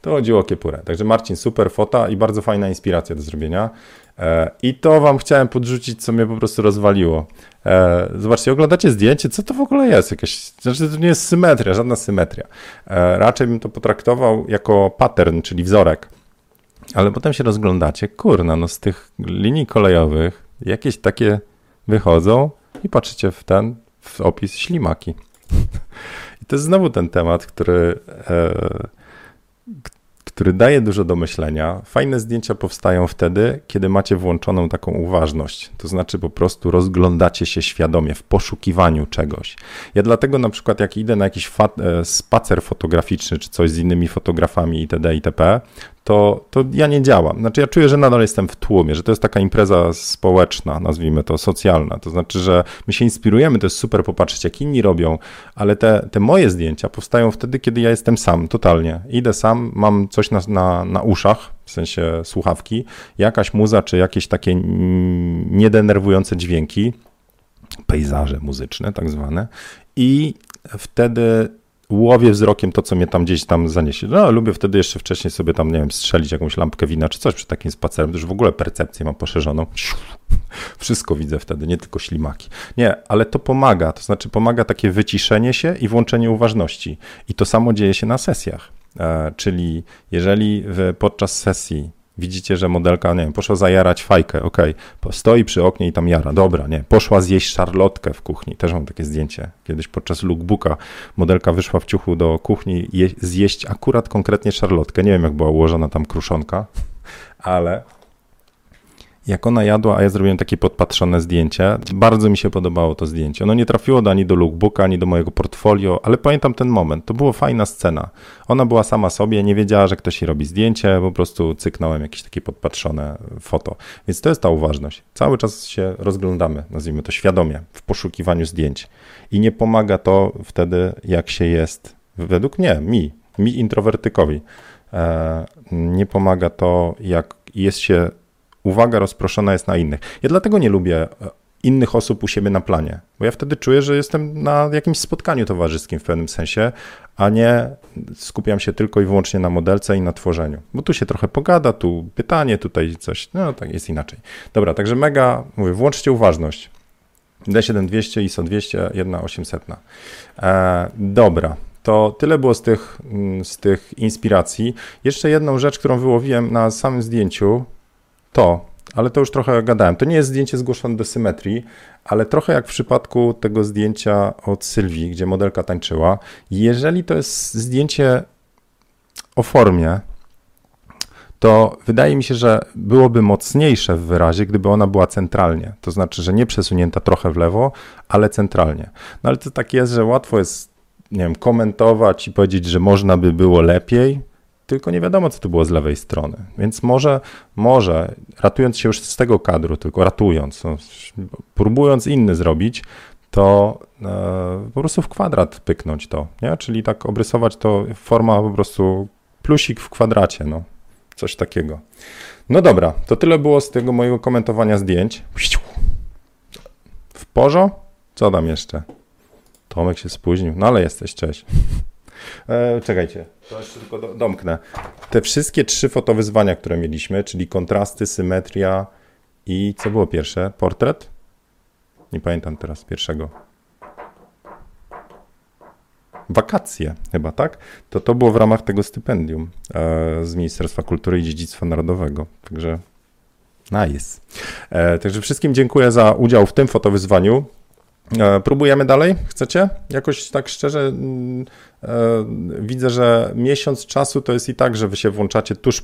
To chodziło o Kiepurę. Także Marcin, super fota i bardzo fajna inspiracja do zrobienia. E, I to wam chciałem podrzucić, co mnie po prostu rozwaliło. E, zobaczcie, oglądacie zdjęcie, co to w ogóle jest? Jakaś, znaczy to nie jest symetria, żadna symetria. E, raczej bym to potraktował jako pattern, czyli wzorek. Ale potem się rozglądacie, kurna, no z tych linii kolejowych jakieś takie wychodzą, i patrzycie w ten, w opis ślimaki. I to jest znowu ten temat, który, e, który daje dużo do myślenia. Fajne zdjęcia powstają wtedy, kiedy macie włączoną taką uważność. To znaczy po prostu rozglądacie się świadomie w poszukiwaniu czegoś. Ja dlatego na przykład jak idę na jakiś e, spacer fotograficzny, czy coś z innymi fotografami itd. itp., to, to ja nie działam. Znaczy, ja czuję, że nadal jestem w tłumie, że to jest taka impreza społeczna, nazwijmy to socjalna. To znaczy, że my się inspirujemy, to jest super popatrzeć, jak inni robią, ale te, te moje zdjęcia powstają wtedy, kiedy ja jestem sam, totalnie. Idę sam, mam coś na, na, na uszach, w sensie słuchawki, jakaś muza, czy jakieś takie niedenerwujące dźwięki, pejzaże muzyczne, tak zwane, i wtedy łowię wzrokiem to, co mnie tam gdzieś tam zaniesie. No, lubię wtedy jeszcze wcześniej sobie tam, nie wiem, strzelić jakąś lampkę wina czy coś przy takim spacerem, już w ogóle percepcję mam poszerzoną. Wszystko widzę wtedy, nie tylko ślimaki. Nie, ale to pomaga, to znaczy pomaga takie wyciszenie się i włączenie uważności. I to samo dzieje się na sesjach. E, czyli jeżeli podczas sesji Widzicie, że modelka, nie wiem, poszła zajarać fajkę, ok, stoi przy oknie i tam jara, dobra, nie, poszła zjeść szarlotkę w kuchni, też mam takie zdjęcie, kiedyś podczas lookbooka modelka wyszła w ciuchu do kuchni je, zjeść akurat konkretnie szarlotkę, nie wiem jak była ułożona tam kruszonka, ale jak ona jadła, a ja zrobiłem takie podpatrzone zdjęcie, bardzo mi się podobało to zdjęcie. Ono nie trafiło ani do lookbooka, ani do mojego portfolio, ale pamiętam ten moment. To była fajna scena. Ona była sama sobie, nie wiedziała, że ktoś jej robi zdjęcie, po prostu cyknąłem jakieś takie podpatrzone foto. Więc to jest ta uważność. Cały czas się rozglądamy, nazwijmy to świadomie, w poszukiwaniu zdjęć. I nie pomaga to wtedy, jak się jest, według mnie, mi, mi introwertykowi. E, nie pomaga to, jak jest się uwaga rozproszona jest na innych. Ja dlatego nie lubię e, innych osób u siebie na planie, bo ja wtedy czuję, że jestem na jakimś spotkaniu towarzyskim w pewnym sensie, a nie skupiam się tylko i wyłącznie na modelce i na tworzeniu. Bo tu się trochę pogada, tu pytanie, tutaj coś, no tak jest inaczej. Dobra, także mega, mówię, włączcie uważność. D7200, ISO 200, 1800. E, dobra, to tyle było z tych, mm, z tych inspiracji. Jeszcze jedną rzecz, którą wyłowiłem na samym zdjęciu, to, ale to już trochę gadałem. To nie jest zdjęcie zgłoszone do symetrii, ale trochę jak w przypadku tego zdjęcia od Sylwii, gdzie modelka tańczyła. Jeżeli to jest zdjęcie o formie, to wydaje mi się, że byłoby mocniejsze w wyrazie, gdyby ona była centralnie. To znaczy, że nie przesunięta trochę w lewo, ale centralnie. No ale to tak jest, że łatwo jest, nie wiem, komentować i powiedzieć, że można by było lepiej, tylko nie wiadomo, co to było z lewej strony. Więc może, może ratując się już z tego kadru, tylko ratując, no, próbując inny zrobić, to e, po prostu w kwadrat pyknąć to, nie? Czyli tak obrysować to forma po prostu plusik w kwadracie, no. Coś takiego. No dobra, to tyle było z tego mojego komentowania zdjęć. W porzo? Co tam jeszcze? Tomek się spóźnił, no ale jesteś, cześć. E, czekajcie, to jeszcze tylko do, domknę. Te wszystkie trzy fotowyzwania, które mieliśmy, czyli kontrasty, symetria i co było pierwsze? Portret? Nie pamiętam teraz pierwszego. Wakacje chyba, tak? To to było w ramach tego stypendium e, z Ministerstwa Kultury i Dziedzictwa Narodowego. Także Nice. E, także wszystkim dziękuję za udział w tym fotowyzwaniu. E, próbujemy dalej? Chcecie? Jakoś tak szczerze mm, e, widzę, że miesiąc czasu to jest i tak, że wy się włączacie tuż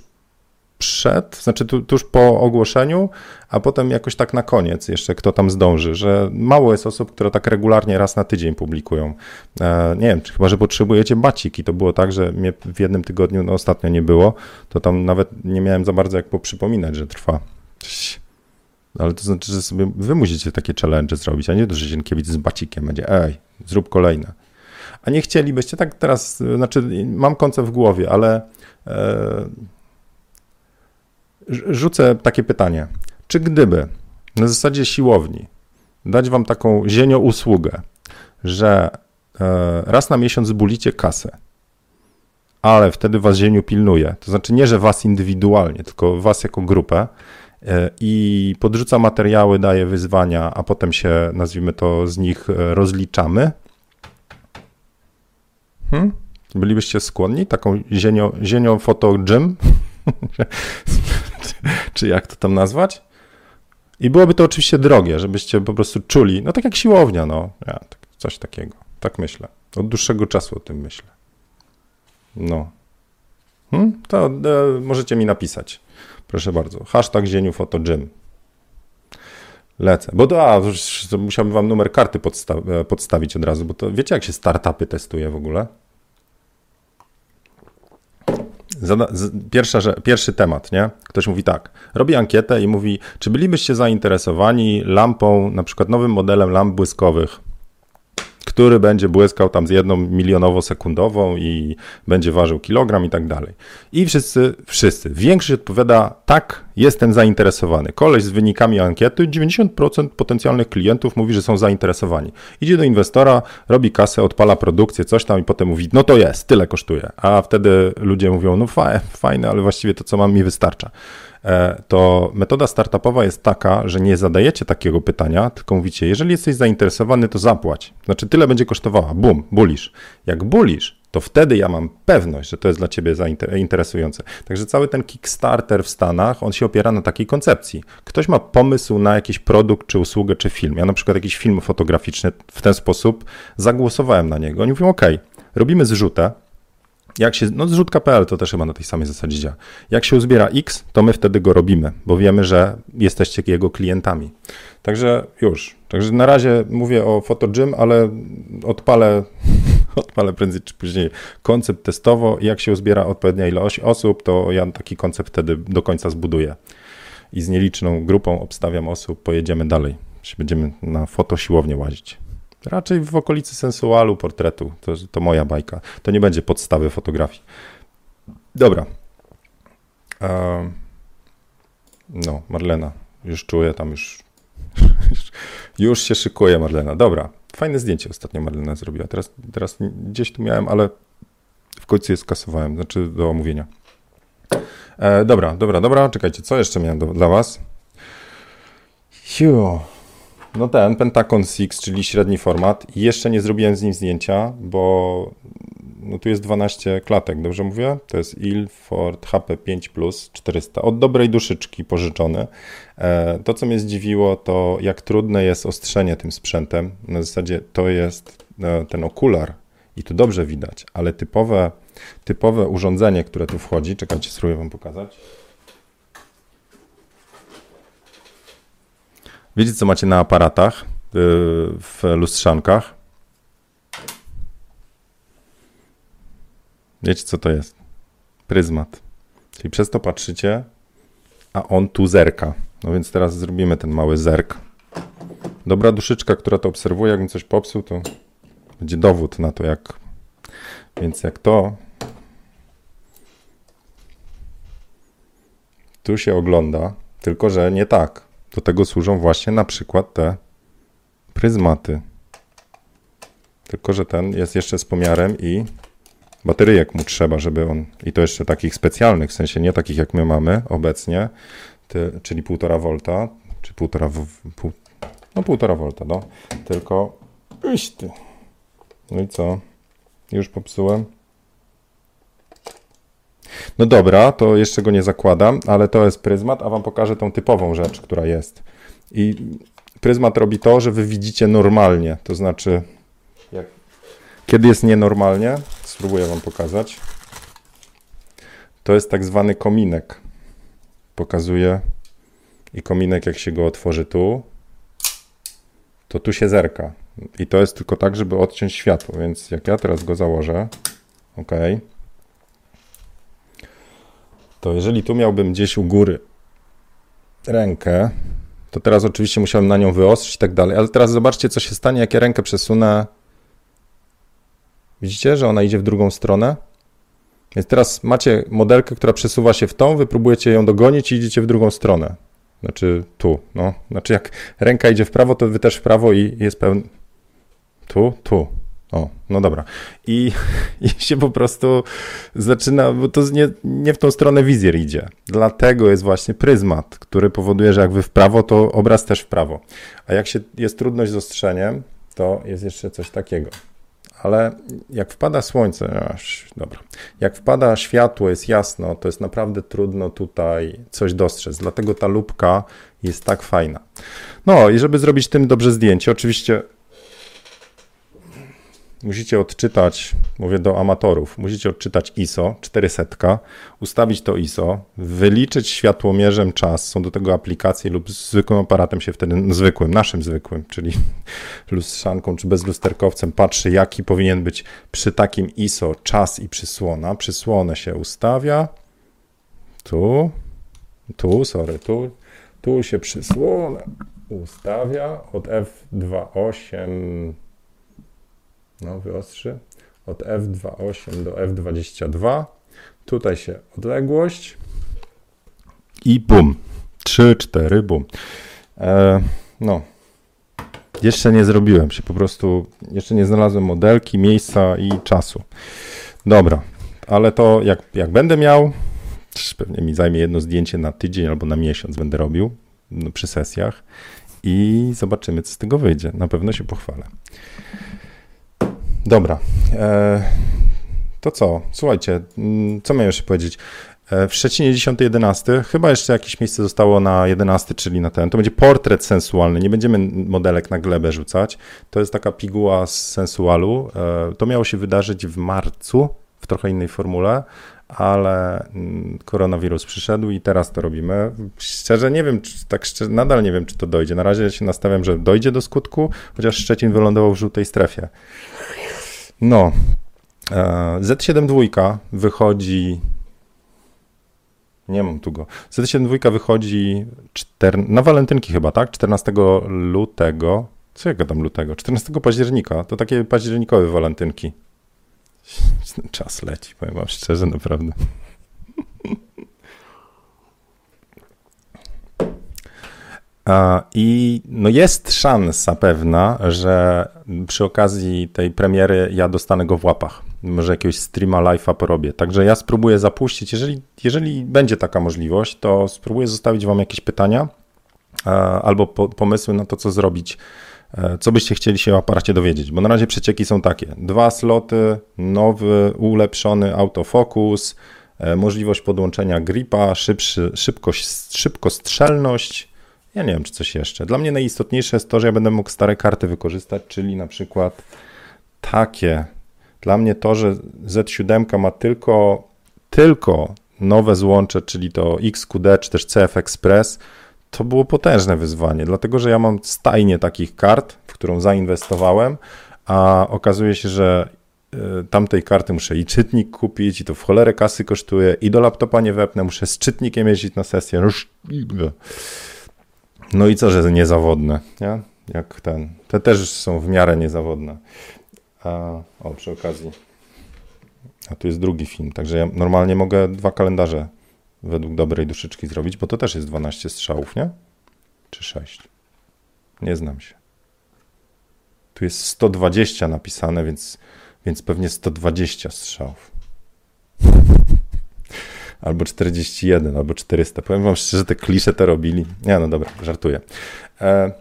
przed, znaczy tu, tuż po ogłoszeniu, a potem jakoś tak na koniec jeszcze kto tam zdąży, że mało jest osób, które tak regularnie raz na tydzień publikują. E, nie wiem, czy chyba, że potrzebujecie baciki, to było tak, że mnie w jednym tygodniu, no ostatnio nie było, to tam nawet nie miałem za bardzo jak poprzypominać, że trwa. Ale to znaczy, że sobie wy musicie takie challenge zrobić, a nie to, że Zienkiewicz z bacikiem będzie, ej, zrób kolejne. A nie chcielibyście, tak teraz, znaczy mam koncept w głowie, ale e, rzucę takie pytanie. Czy gdyby na zasadzie siłowni dać wam taką zienio usługę, że e, raz na miesiąc zbulicie kasę, ale wtedy was zieniu pilnuje, to znaczy nie, że was indywidualnie, tylko was jako grupę i podrzuca materiały, daje wyzwania, a potem się, nazwijmy to, z nich e, rozliczamy. Hmm? Bylibyście skłonni taką zienio, zienio foto gym? czy jak to tam nazwać. I byłoby to oczywiście drogie, żebyście po prostu czuli, no tak jak siłownia, no, ja, tak, coś takiego. Tak myślę. Od dłuższego czasu o tym myślę. No. Hmm? To e, możecie mi napisać. Proszę bardzo. Hashtag Zieniu Foto Gym. Lecę. Bo to, a, to musiałbym wam numer karty podsta e, podstawić od razu, bo to wiecie, jak się startupy testuje w ogóle? pierwsza, pierwszy temat, nie? Ktoś mówi tak, robi ankietę i mówi, czy bylibyście zainteresowani lampą, na przykład nowym modelem lamp błyskowych który będzie błyskał tam z jedną milionowo sekundową i będzie ważył kilogram i tak dalej. I wszyscy, wszyscy, większość odpowiada tak, jestem zainteresowany. Koleś z wynikami ankiety, 90% potencjalnych klientów mówi, że są zainteresowani. Idzie do inwestora, robi kasę, odpala produkcję, coś tam i potem mówi, no to jest, tyle kosztuje. A wtedy ludzie mówią, no fajne, ale właściwie to, co mam, mi wystarcza. E, to metoda startupowa jest taka, że nie zadajecie takiego pytania, tylko mówicie, jeżeli jesteś zainteresowany, to zapłać. Znaczy tyle będzie kosztowała. Bum, bulisz. Jak bulisz, to wtedy ja mam pewność, że to jest dla ciebie interesujące. Także cały ten Kickstarter w Stanach, on się opiera na takiej koncepcji. Ktoś ma pomysł na jakiś produkt, czy usługę, czy film. Ja na przykład jakiś film fotograficzny w ten sposób zagłosowałem na niego. Oni mówią, OK, robimy zrzutę, jak się, no zrzutka.pl to też chyba na tej samej zasadzie działa. Jak się uzbiera X, to my wtedy go robimy, bo wiemy, że jesteście jego klientami. Także już. Także na razie mówię o PhotoGym, ale odpalę, odpalę prędzej czy później koncept testowo jak się uzbiera odpowiednia ilość osób, to ja taki koncept wtedy do końca zbuduję. I z nieliczną grupą obstawiam osób pojedziemy dalej. Będziemy na fotosiłownię łazić. Raczej w okolicy sensualu, portretu. To, to moja bajka. To nie będzie podstawy fotografii. Dobra. no, Marlena. Już czuję tam już. już się szykuje Marlena. Dobra. Fajne zdjęcie ostatnio Marlena zrobiła. Teraz, teraz gdzieś tu miałem, ale w końcu je skasowałem. Znaczy do omówienia. E, dobra, dobra, dobra. Czekajcie, co jeszcze miałem do, dla Was? Hiu. No ten Pentacon 6, czyli średni format. Jeszcze nie zrobiłem z nim zdjęcia, bo no tu jest 12 klatek, dobrze mówię? To jest Ilford HP5 Plus 400. Od dobrej duszyczki pożyczone. To, co mnie zdziwiło, to jak trudne jest ostrzenie tym sprzętem. Na zasadzie to jest e, ten okular i tu dobrze widać, ale typowe, typowe urządzenie, które tu wchodzi, czekajcie, spróbuję wam pokazać. Wiecie, co macie na aparatach y, w lustrzankach? Wiecie, co to jest? Pryzmat. Czyli przez to patrzycie, a on tu zerka. No więc teraz zrobimy ten mały zerk. Dobra duszyczka, która to obserwuje, jakbym coś popsuł, to będzie dowód na to, jak. Więc jak to. Tu się ogląda, tylko że nie tak. Do tego służą właśnie na przykład te pryzmaty. Tylko, że ten jest jeszcze z pomiarem i bateryjek mu trzeba, żeby on, i to jeszcze takich specjalnych, w sensie nie takich jak my mamy obecnie, ty, czyli 1,5 V, czy 1,5, pół, no 1,5 V, no, tylko, iść ty. No i co? Już popsułem? No dobra, to jeszcze go nie zakładam, ale to jest pryzmat, a wam pokażę tą typową rzecz, która jest. I pryzmat robi to, że wy widzicie normalnie, to znaczy jak, kiedy jest nienormalnie, spróbuję wam pokazać. To jest tak zwany kominek. Pokazuję i kominek jak się go otworzy tu, to tu się zerka. I to jest tylko tak, żeby odciąć światło, więc jak ja teraz go założę, ok, to jeżeli tu miałbym gdzieś u góry rękę, to teraz oczywiście musiałem na nią wyostrzyć i tak dalej, ale teraz zobaczcie, co się stanie, jak ja rękę przesunę. Widzicie, że ona idzie w drugą stronę? Więc teraz macie modelkę, która przesuwa się w tą, wy próbujecie ją dogonić i idziecie w drugą stronę. Znaczy tu, no. Znaczy jak ręka idzie w prawo, to wy też w prawo i jest pełny... Tu, tu. O, no dobra. I, I się po prostu zaczyna, bo to nie, nie w tą stronę wizjer idzie. Dlatego jest właśnie pryzmat, który powoduje, że jak wy w prawo, to obraz też w prawo. A jak się, jest trudność z ostrzeniem, to jest jeszcze coś takiego. Ale jak wpada słońce, aż, dobra, jak wpada światło, jest jasno, to jest naprawdę trudno tutaj coś dostrzec. Dlatego ta lubka jest tak fajna. No i żeby zrobić tym dobrze zdjęcie, oczywiście musicie odczytać, mówię do amatorów, musicie odczytać ISO 400, ustawić to ISO, wyliczyć światłomierzem czas, są do tego aplikacje lub zwykłym aparatem się wtedy, no zwykłym, naszym zwykłym, czyli lustrzanką czy bezlusterkowcem patrzy jaki powinien być przy takim ISO czas i przysłona. Przysłonę się ustawia, tu, tu, sorry, tu, tu się przysłonę ustawia od F28 no, wyostrzy, od F28 do F22. Tutaj się odległość i bum. 3, 4, bum. E, no, jeszcze nie zrobiłem się, po prostu jeszcze nie znalazłem modelki, miejsca i czasu. Dobra, ale to jak, jak będę miał, pewnie mi zajmie jedno zdjęcie na tydzień albo na miesiąc będę robił no, przy sesjach i zobaczymy, co z tego wyjdzie. Na pewno się pochwalę. Dobra. E, to co? Słuchajcie, mm, co miałem jeszcze powiedzieć? E, w Szczecinie 10-11, chyba jeszcze jakieś miejsce zostało na 11, czyli na ten. To będzie portret sensualny, nie będziemy modelek na glebę rzucać. To jest taka piguła z sensualu. E, to miało się wydarzyć w marcu, w trochę innej formule, ale mm, koronawirus przyszedł i teraz to robimy. Szczerze nie wiem, tak szczerze, nadal nie wiem, czy to dojdzie. Na razie się nastawiam, że dojdzie do skutku, chociaż Szczecin wylądował w żółtej strefie. No, e, Z7 wychodzi. Nie mam tu go. Z7 wychodzi czter... na walentynki chyba, tak? 14 lutego. Co jak tam lutego? 14 października. To takie październikowe walentynki. Czas leci, powiem wam szczerze, naprawdę. I no jest szansa pewna, że przy okazji tej premiery ja dostanę go w łapach. Może jakiegoś streama live'a porobię. Także ja spróbuję zapuścić. Jeżeli, jeżeli będzie taka możliwość, to spróbuję zostawić Wam jakieś pytania albo po, pomysły na to, co zrobić. E, co byście chcieli się o aparacie dowiedzieć? Bo na razie przecieki są takie: dwa sloty, nowy, ulepszony autofokus, e, możliwość podłączenia gripa, szybszy, szybkość, szybkostrzelność ja nie wiem, czy coś jeszcze. Dla mnie najistotniejsze jest to, że ja będę mógł stare karty wykorzystać, czyli na przykład takie. Dla mnie to, że Z7 ma tylko, tylko nowe złącze, czyli to XQD czy też CF Express, to było potężne wyzwanie, dlatego że ja mam stajnie takich kart, w którą zainwestowałem, a okazuje się, że y, tamtej karty muszę i czytnik kupić, i to w cholerę kasy kosztuje, i do laptopa nie wepnę, muszę z czytnikiem jeździć na sesję. No i co, że niezawodne, nie? Jak ten. Te też są w miarę niezawodne. A, o, przy okazji. A tu jest drugi film, także ja normalnie mogę dwa kalendarze według dobrej duszyczki zrobić, bo to też jest 12 strzałów, nie? Czy 6? Nie znam się. Tu jest 120 napisane, więc, więc pewnie 120 strzałów albo 41, albo 400. Powiem wam szczerze, te klisze to robili. Nie, no dobra, żartuję. E,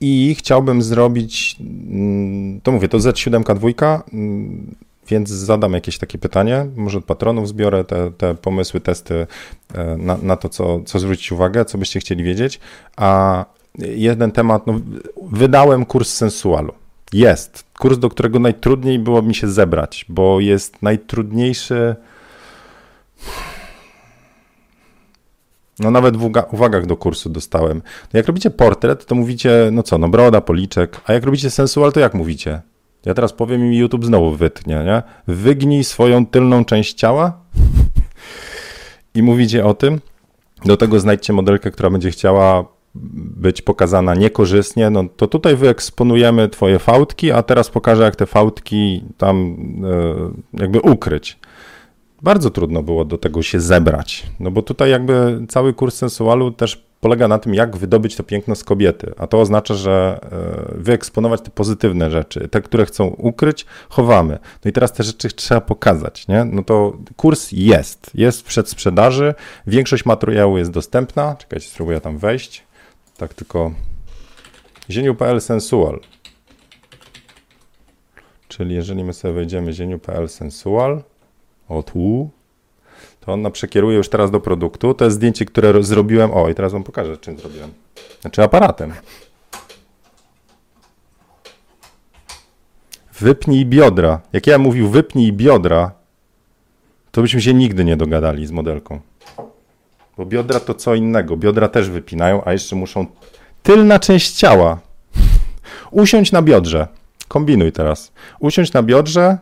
I chciałbym zrobić, mm, to mówię, to Z7 dwójka. Mm, więc zadam jakieś takie pytanie, może od patronów zbiorę te, te pomysły, testy e, na, na to, co, co zwrócić uwagę, co byście chcieli wiedzieć, a jeden temat, no, wydałem kurs sensualu. Jest. Kurs, do którego najtrudniej było mi się zebrać, bo jest najtrudniejszy. No nawet w uwagach do kursu dostałem. No jak robicie portret, to mówicie, no co, no broda, policzek, a jak robicie sensual, to jak mówicie? Ja teraz powiem i YouTube znowu wytnie, nie? Wygnij swoją tylną część ciała i mówicie o tym. Do tego znajdźcie modelkę, która będzie chciała być pokazana niekorzystnie, no to tutaj wyeksponujemy twoje fałdki, a teraz pokażę, jak te fałdki tam e, jakby ukryć. Bardzo trudno było do tego się zebrać, no bo tutaj jakby cały kurs sensualu też polega na tym, jak wydobyć to piękno z kobiety, a to oznacza, że e, wyeksponować te pozytywne rzeczy, te, które chcą ukryć, chowamy. No i teraz te rzeczy trzeba pokazać, nie? No to kurs jest, jest w przedsprzedaży, większość materiału jest dostępna, czekajcie, spróbuję tam wejść, tak tylko zieniu.pl sensual, czyli jeżeli my sobie wejdziemy zieniu.pl sensual, o tu, to on przekieruje już teraz do produktu. To jest zdjęcie, które zrobiłem. O, i teraz wam pokażę, czym zrobiłem. Znaczy aparatem. Wypnij biodra. Jak ja mówił wypnij biodra, to byśmy się nigdy nie dogadali z modelką. Bo biodra to co innego. Biodra też wypinają, a jeszcze muszą tylna część ciała. Usiąść na biodrze. Kombinuj teraz. Usiąść na biodrze,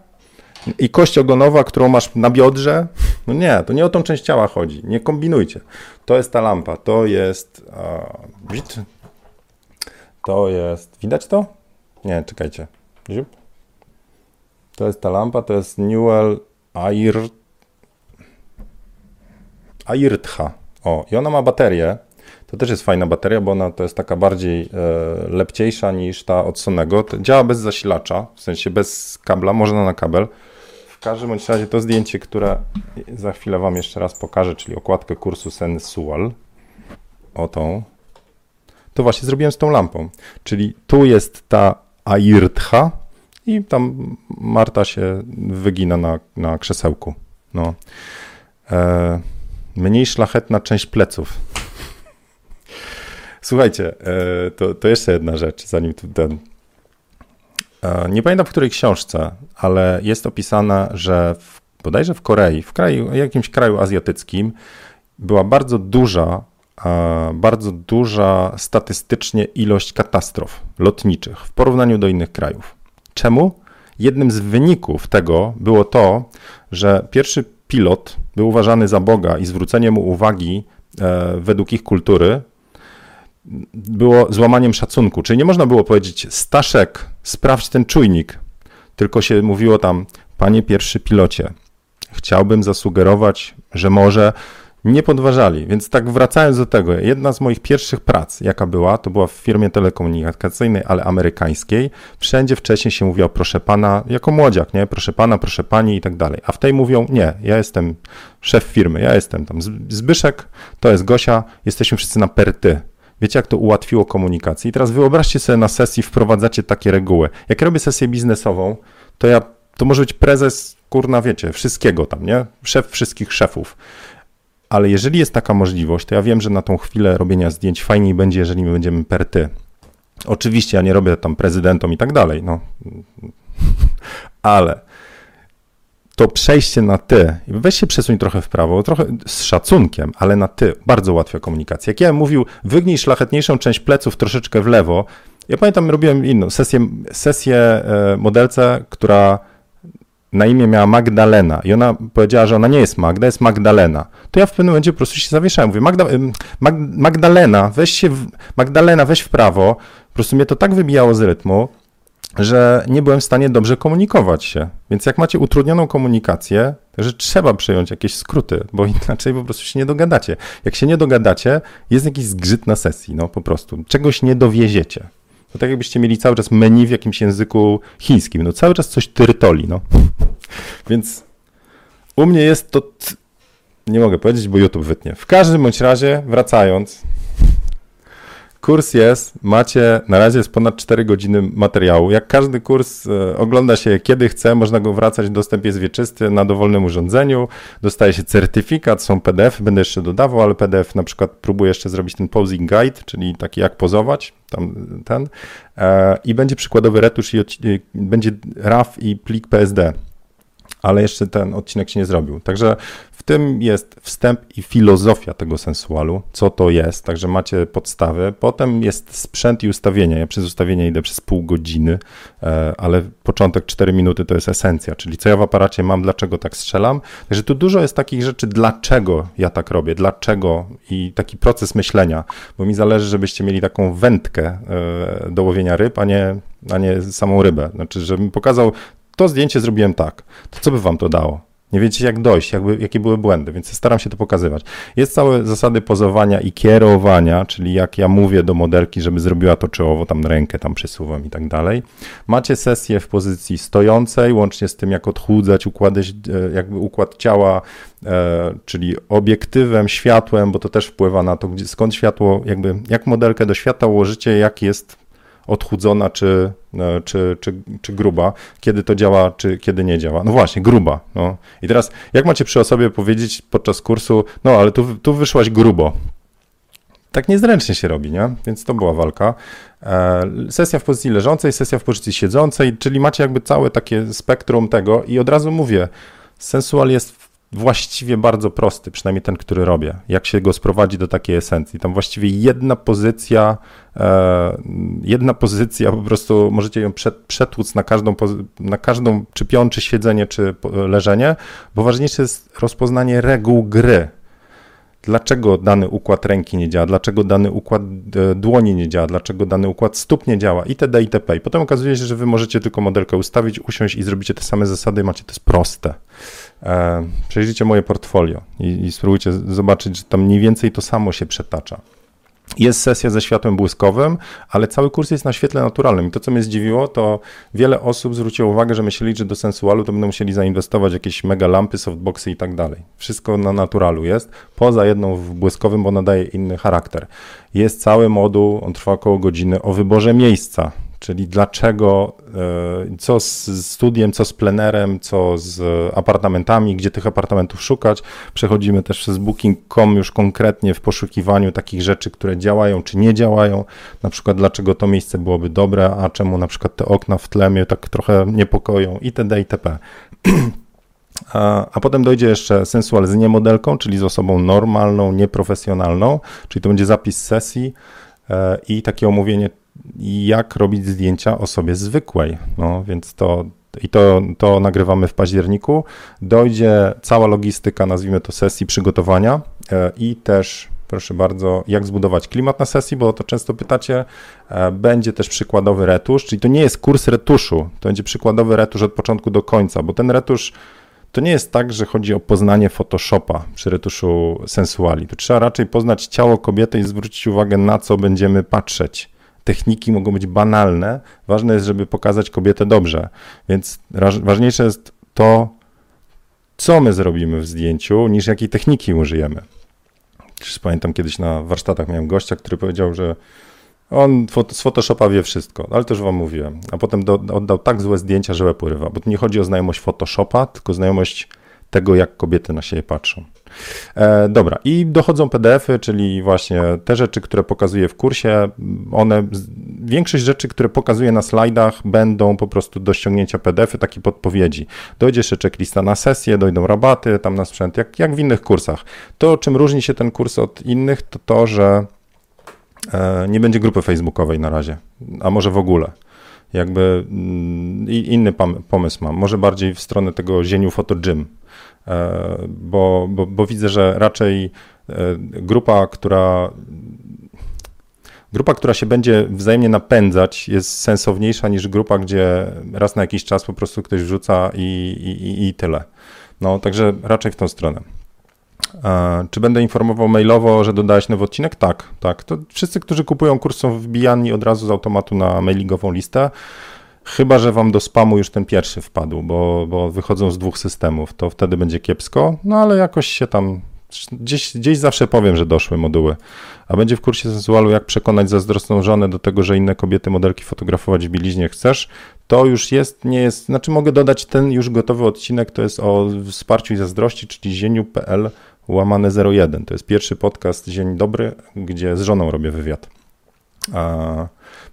i kość ogonowa, którą masz na biodrze, no nie, to nie o tą część ciała chodzi. Nie kombinujcie. To jest ta lampa, to jest. A, to jest. Widać to? Nie, czekajcie. To jest ta lampa, to jest Newell Air. Airtha. O, i ona ma baterię. To też jest fajna bateria, bo ona to jest taka bardziej e, lepciejsza niż ta od Sonego. Działa bez zasilacza, w sensie bez kabla, można na kabel. Każdym bądź razie to zdjęcie, które za chwilę Wam jeszcze raz pokażę, czyli okładkę kursu Sensual, o tą, to właśnie zrobiłem z tą lampą. Czyli tu jest ta Airtha i tam Marta się wygina na, na krzesełku. No. E, mniej szlachetna część pleców. Słuchajcie, e, to, to jeszcze jedna rzecz, zanim tu ten nie pamiętam w której książce, ale jest opisane, że w, bodajże w Korei, w kraju, jakimś kraju azjatyckim, była bardzo duża, e, bardzo duża statystycznie ilość katastrof lotniczych w porównaniu do innych krajów. Czemu? Jednym z wyników tego było to, że pierwszy pilot był uważany za Boga i zwrócenie mu uwagi e, według ich kultury było złamaniem szacunku. Czyli nie można było powiedzieć, Staszek, sprawdź ten czujnik, tylko się mówiło tam, panie pierwszy pilocie, chciałbym zasugerować, że może nie podważali. Więc tak wracając do tego, jedna z moich pierwszych prac, jaka była, to była w firmie telekomunikacyjnej, ale amerykańskiej. Wszędzie wcześniej się mówiło, proszę pana, jako młodziak, nie? Proszę pana, proszę pani i tak dalej. A w tej mówią, nie, ja jestem szef firmy, ja jestem tam Zbyszek, to jest Gosia, jesteśmy wszyscy na perty. Wiecie, jak to ułatwiło komunikację? I teraz wyobraźcie sobie na sesji wprowadzacie takie reguły. Jak robię sesję biznesową, to ja, to może być prezes, kurna, wiecie, wszystkiego tam, nie? Szef wszystkich szefów. Ale jeżeli jest taka możliwość, to ja wiem, że na tą chwilę robienia zdjęć fajniej będzie, jeżeli my będziemy per ty. Oczywiście ja nie robię tam prezydentom i tak dalej, no. Ale to przejście na ty, weź się przesuń trochę w prawo, trochę z szacunkiem, ale na ty, bardzo ułatwia komunikację. Jak ja mówił, wygnij szlachetniejszą część pleców troszeczkę w lewo, ja pamiętam, robiłem inną sesję, sesję e, modelce, która na imię miała Magdalena i ona powiedziała, że ona nie jest Magda, jest Magdalena. To ja w pewnym momencie po prostu się zawieszałem. Mówię, Magda, Mag, Magdalena, weź się, w, Magdalena, weź w prawo. Po prostu mnie to tak wybijało z rytmu, że nie byłem w stanie dobrze komunikować się. Więc jak macie utrudnioną komunikację, że trzeba przyjąć jakieś skróty, bo inaczej po prostu się nie dogadacie. Jak się nie dogadacie, jest jakiś zgrzyt na sesji, no po prostu. Czegoś nie dowieziecie. To tak jakbyście mieli cały czas menu w jakimś języku chińskim, no cały czas coś tyrtoli, no. Więc u mnie jest to... Nie mogę powiedzieć, bo YouTube wytnie. W każdym bądź razie, wracając, kurs jest, macie, na razie jest ponad 4 godziny materiału. Jak każdy kurs e, ogląda się kiedy chce, można go wracać, dostęp jest wieczysty na dowolnym urządzeniu, dostaje się certyfikat, są PDF, będę jeszcze dodawał, ale PDF na przykład próbuję jeszcze zrobić ten posing guide, czyli taki jak pozować, tam ten, e, i będzie przykładowy retusz i będzie RAW i plik PSD ale jeszcze ten odcinek się nie zrobił. Także w tym jest wstęp i filozofia tego sensualu, co to jest, także macie podstawy. Potem jest sprzęt i ustawienie. Ja przez ustawienie idę przez pół godziny, e, ale początek 4 minuty to jest esencja, czyli co ja w aparacie mam, dlaczego tak strzelam. Także tu dużo jest takich rzeczy, dlaczego ja tak robię, dlaczego i taki proces myślenia, bo mi zależy, żebyście mieli taką wędkę e, do łowienia ryb, a nie, a nie samą rybę. Znaczy, żebym pokazał, to zdjęcie zrobiłem tak, to co by wam to dało? Nie wiecie jak dojść, jakby, jakie były błędy, więc staram się to pokazywać. Jest całe zasady pozowania i kierowania, czyli jak ja mówię do modelki, żeby zrobiła to czołowo, tam rękę tam przesuwam i tak dalej. Macie sesję w pozycji stojącej, łącznie z tym jak odchudzać, układać, e, jakby układ ciała, e, czyli obiektywem, światłem, bo to też wpływa na to, skąd światło, jakby jak modelkę do światła ułożycie, jak jest odchudzona czy, e, czy, czy, czy gruba, kiedy to działa, czy kiedy nie działa. No właśnie, gruba. No. I teraz, jak macie przy osobie powiedzieć podczas kursu, no ale tu, tu wyszłaś grubo. Tak niezręcznie się robi, nie? Więc to była walka. E, sesja w pozycji leżącej, sesja w pozycji siedzącej, czyli macie jakby całe takie spektrum tego i od razu mówię, sensual jest właściwie bardzo prosty, przynajmniej ten, który robię. Jak się go sprowadzi do takiej esencji. Tam właściwie jedna pozycja, e, jedna pozycja, po prostu możecie ją przetłuc na każdą, na każdą, czy pion, czy siedzenie, czy leżenie, bo ważniejsze jest rozpoznanie reguł gry dlaczego dany układ ręki nie działa, dlaczego dany układ e, dłoni nie działa, dlaczego dany układ stóp nie działa itd. itp. I potem okazuje się, że wy możecie tylko modelkę ustawić, usiąść i zrobicie te same zasady i macie to jest proste. E, przejrzyjcie moje portfolio i, i spróbujcie zobaczyć, że tam mniej więcej to samo się przetacza. Jest sesja ze światłem błyskowym, ale cały kurs jest na świetle naturalnym. I to, co mnie zdziwiło, to wiele osób zwróciło uwagę, że myśleli, że do sensualu to będą musieli zainwestować jakieś mega lampy, softboxy i tak dalej. Wszystko na naturalu jest, poza jedną w błyskowym, bo nadaje inny charakter. Jest cały moduł, on trwa około godziny, o wyborze miejsca czyli dlaczego, e, co z studiem, co z plenerem, co z apartamentami, gdzie tych apartamentów szukać. Przechodzimy też przez booking.com już konkretnie w poszukiwaniu takich rzeczy, które działają czy nie działają, na przykład dlaczego to miejsce byłoby dobre, a czemu na przykład te okna w tle mnie tak trochę niepokoją itd. itp. A, a, potem dojdzie jeszcze sensual z niemodelką, czyli z osobą normalną, nieprofesjonalną, czyli to będzie zapis sesji e, i takie omówienie jak robić zdjęcia osobie zwykłej. No więc to i to, to nagrywamy w październiku. Dojdzie cała logistyka, nazwijmy to sesji przygotowania e, i też proszę bardzo, jak zbudować klimat na sesji, bo to często pytacie. E, będzie też przykładowy retusz, czyli to nie jest kurs retuszu, to będzie przykładowy retusz od początku do końca, bo ten retusz to nie jest tak, że chodzi o poznanie Photoshopa przy retuszu sensuali. To trzeba raczej poznać ciało kobiety i zwrócić uwagę, na co będziemy patrzeć techniki mogą być banalne. Ważne jest, żeby pokazać kobietę dobrze. Więc ważniejsze jest to, co my zrobimy w zdjęciu, niż jakiej techniki użyjemy. Pamiętam kiedyś na warsztatach miałem gościa, który powiedział, że on z Photoshopa wie wszystko, ale też wam mówiłem. A potem do, oddał tak złe zdjęcia, że łeb urywa, bo tu nie chodzi o znajomość Photoshopa, tylko znajomość tego, jak kobiety na siebie patrzą. E, dobra, i dochodzą PDFy, czyli właśnie te rzeczy, które pokazuję w kursie, one, większość rzeczy, które pokazuję na slajdach, będą po prostu do ściągnięcia PDFy, takie podpowiedzi. Dojdzie jeszcze checklista na sesję, dojdą rabaty tam na sprzęt, jak, jak w innych kursach. To, czym różni się ten kurs od innych, to to, że e, nie będzie grupy facebookowej na razie, a może w ogóle jakby mm, inny pomysł mam, może bardziej w stronę tego zieniu Photo Gym, E, bo, bo, bo widzę, że raczej e, grupa, która Grupa, która się będzie wzajemnie napędzać, jest sensowniejsza niż grupa, gdzie raz na jakiś czas po prostu ktoś wrzuca i, i, i tyle. No, także raczej w tą stronę. E, czy będę informował mailowo, że dodałeś nowy odcinek? Tak, tak. To wszyscy, którzy kupują kurs, są wbijani od razu z automatu na mailingową listę. Chyba, że wam do spamu już ten pierwszy wpadł, bo, bo wychodzą z dwóch systemów, to wtedy będzie kiepsko, no ale jakoś się tam Gdzieś, gdzieś zawsze powiem, że doszły moduły. A będzie w kursie sensualu, jak przekonać zazdrosną żonę do tego, że inne kobiety, modelki fotografować w bieliźnie chcesz. To już jest, nie jest, znaczy mogę dodać ten już gotowy odcinek, to jest o wsparciu i zazdrości, czyli zieniu.pl łamane 01. To jest pierwszy podcast Dzień Dobry, gdzie z żoną robię wywiad.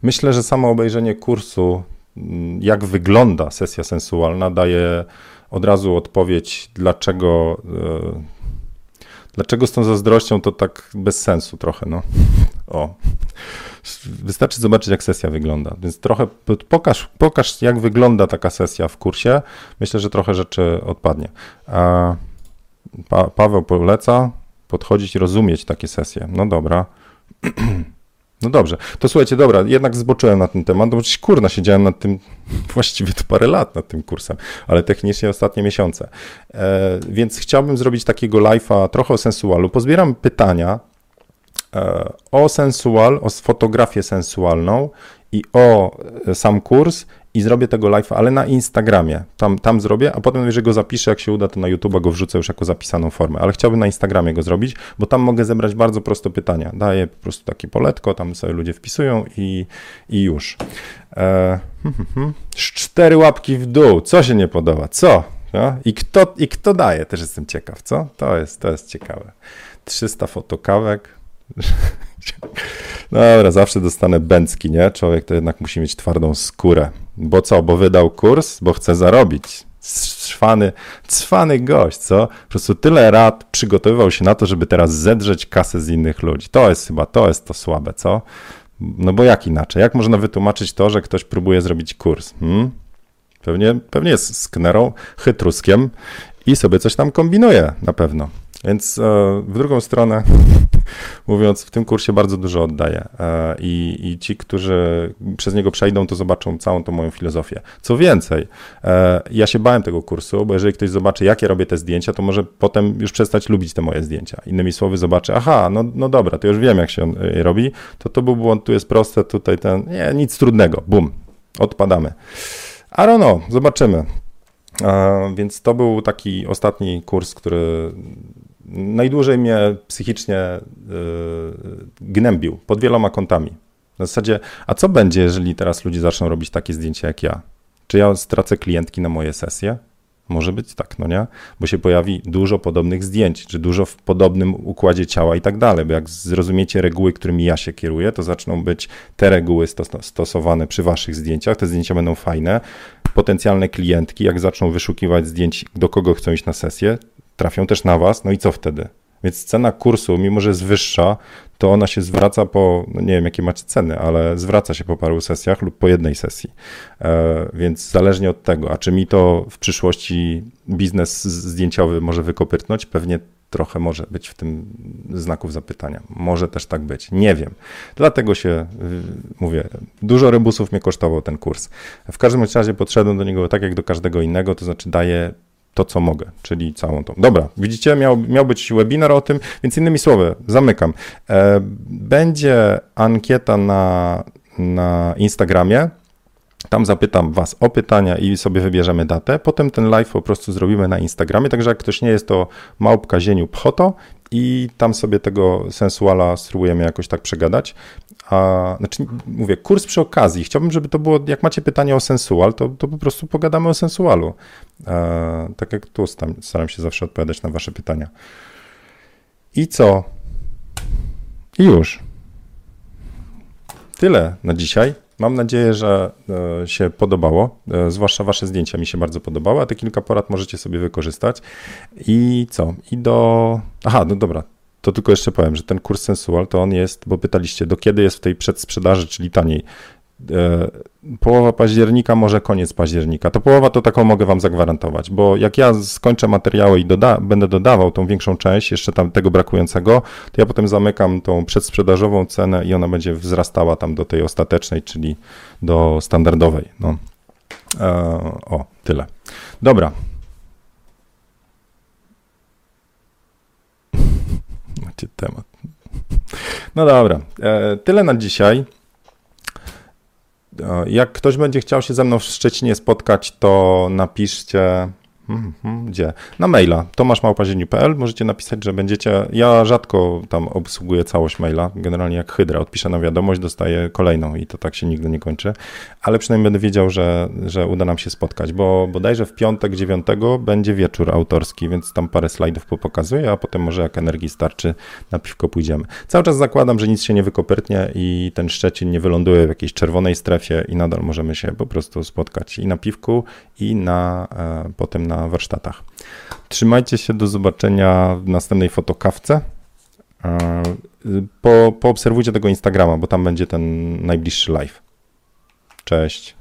Myślę, że samo obejrzenie kursu, mm, jak wygląda sesja sensualna, daje od razu odpowiedź, dlaczego, e, dlaczego z tą zazdrością to tak bez sensu trochę. No. O. Wystarczy zobaczyć, jak sesja wygląda. Więc trochę pokaż, pokaż, jak wygląda taka sesja w kursie. Myślę, że trochę rzeczy odpadnie. A pa Paweł poleca podchodzić i rozumieć takie sesje. No dobra. No dobrze, to słuchajcie, dobra, jednak zboczyłem na ten temat, bo przecież kurna siedziałem nad tym właściwie to parę lat nad tym kursem, ale technicznie ostatnie miesiące. E, więc chciałbym zrobić takiego live'a trochę o sensualu. Pozbieram pytania e, o sensual, o fotografię sensualną i o e, sam kurs i zrobię tego live'a, ale na Instagramie. Tam, tam zrobię, a potem, jeżeli go zapiszę, jak się uda, to na YouTube go wrzucę już jako zapisaną formę. Ale chciałbym na Instagramie go zrobić, bo tam mogę zebrać bardzo proste pytania. Daję po prostu takie poletko, tam sobie ludzie wpisują i, i już. E, hmm, hmm, hmm. Cztery łapki w dół. Co się nie podoba? Co? No? I, kto, I kto daje? Też jestem ciekaw, co? To jest, to jest ciekawe. 300 fotokawek. Dobra, zawsze dostanę bęcki, nie? Człowiek to jednak musi mieć twardą skórę. Bo co? Bo wydał kurs? Bo chce zarobić. Cwany, cwany gość, co? Po prostu tyle lat przygotowywał się na to, żeby teraz zedrzeć kasę z innych ludzi. To jest chyba, to jest to słabe, co? No bo jak inaczej? Jak można wytłumaczyć to, że ktoś próbuje zrobić kurs? Hmm? Pewnie, pewnie jest sknerą, chytruskiem i sobie coś tam kombinuje na pewno. Więc e, w drugą stronę, mówiąc, w tym kursie bardzo dużo oddaję e, I, i ci, którzy przez niego przejdą, to zobaczą całą tą moją filozofię. Co więcej, e, ja się bałem tego kursu, bo jeżeli ktoś zobaczy, jak ja robię te zdjęcia, to może potem już przestać lubić te moje zdjęcia. Innymi słowy, zobaczy, aha, no, no dobra, to już wiem, jak się robi, to to był błąd, tu jest proste, tutaj ten, nie, nic trudnego, bum, odpadamy. I don't know, zobaczymy. Więc to był taki ostatni kurs, który najdłużej mnie psychicznie e, gnębił pod wieloma kątami. W zasadzie, a co będzie, jeżeli teraz ludzie zaczną robić takie zdjęcia jak ja? Czy ja stracę klientki na moje sesje? Może być tak, no nie? Bo się pojawi dużo podobnych zdjęć, czy dużo w podobnym układzie ciała i tak dalej, bo jak zrozumiecie reguły, którymi ja się kieruję, to zaczną być te reguły stosowane przy waszych zdjęciach, te zdjęcia będą fajne, potencjalne klientki, jak zaczną wyszukiwać zdjęć, do kogo chcą iść na sesję, trafią też na Was, no i co wtedy? Więc cena kursu, mimo że jest wyższa, to ona się zwraca po, no nie wiem jakie macie ceny, ale zwraca się po paru sesjach lub po jednej sesji. E, więc zależnie od tego, a czy mi to w przyszłości biznes zdjęciowy może wykopytnąć? Pewnie trochę może być w tym znaków zapytania. Może też tak być. Nie wiem. Dlatego się mówię, dużo rebusów mnie kosztował ten kurs. W każdym razie podszedłem do niego tak jak do każdego innego, to znaczy daję to, co mogę, czyli całą tą. Dobra, widzicie, miał, miał być webinar o tym, więc innymi słowy, zamykam. E, będzie ankieta na, na Instagramie. Tam zapytam Was o pytania i sobie wybierzemy datę. Potem ten live po prostu zrobimy na Instagramie. Także jak ktoś nie jest, to małpka zieniu pchoto i tam sobie tego sensuala spróbujemy jakoś tak przegadać. A, znaczy, mówię, kurs przy okazji. Chciałbym, żeby to było, jak macie pytanie o sensual, to, to po prostu pogadamy o sensualu. E, tak jak tu staram, się zawsze odpowiadać na wasze pytania. I co? I już. Tyle na dzisiaj. Mam nadzieję, że e, się podobało. E, zwłaszcza Wasze zdjęcia mi się bardzo podobały, a te kilka porad możecie sobie wykorzystać. I co? I do. Aha, no dobra. To tylko jeszcze powiem, że ten kurs sensual to on jest, bo pytaliście, do kiedy jest w tej przedsprzedaży, czyli taniej. E, połowa października, może koniec października. To połowa to taką mogę wam zagwarantować, bo jak ja skończę materiały i doda będę dodawał tą większą część, jeszcze tam tego brakującego, to ja potem zamykam tą przedsprzedażową cenę i ona będzie wzrastała tam do tej ostatecznej, czyli do standardowej. No. E, o, tyle. Dobra. Macie temat. No dobra, e, tyle na dzisiaj. Jak ktoś będzie chciał się ze mną w Szczecinie spotkać, to napiszcie, gdzie? Na maila. tomaszmałpazieniu.pl możecie napisać, że będziecie, ja rzadko tam obsługuję całość maila, generalnie jak Hydra, odpiszę na wiadomość, dostaję kolejną i to tak się nigdy nie kończy, ale przynajmniej będę wiedział, że, że uda nam się spotkać, bo bodajże w piątek 9 będzie wieczór autorski, więc tam parę slajdów pokazuję, a potem może jak energii starczy, na piwko pójdziemy. Cały czas zakładam, że nic się nie wykopytnie i ten Szczecin nie wyląduje w jakiejś czerwonej strefie i nadal możemy się po prostu spotkać i na piwku i na, e, potem na warsztatach. Trzymajcie się, do zobaczenia w następnej fotokawce. E, po, poobserwujcie tego Instagrama, bo tam będzie ten najbliższy live. Cześć.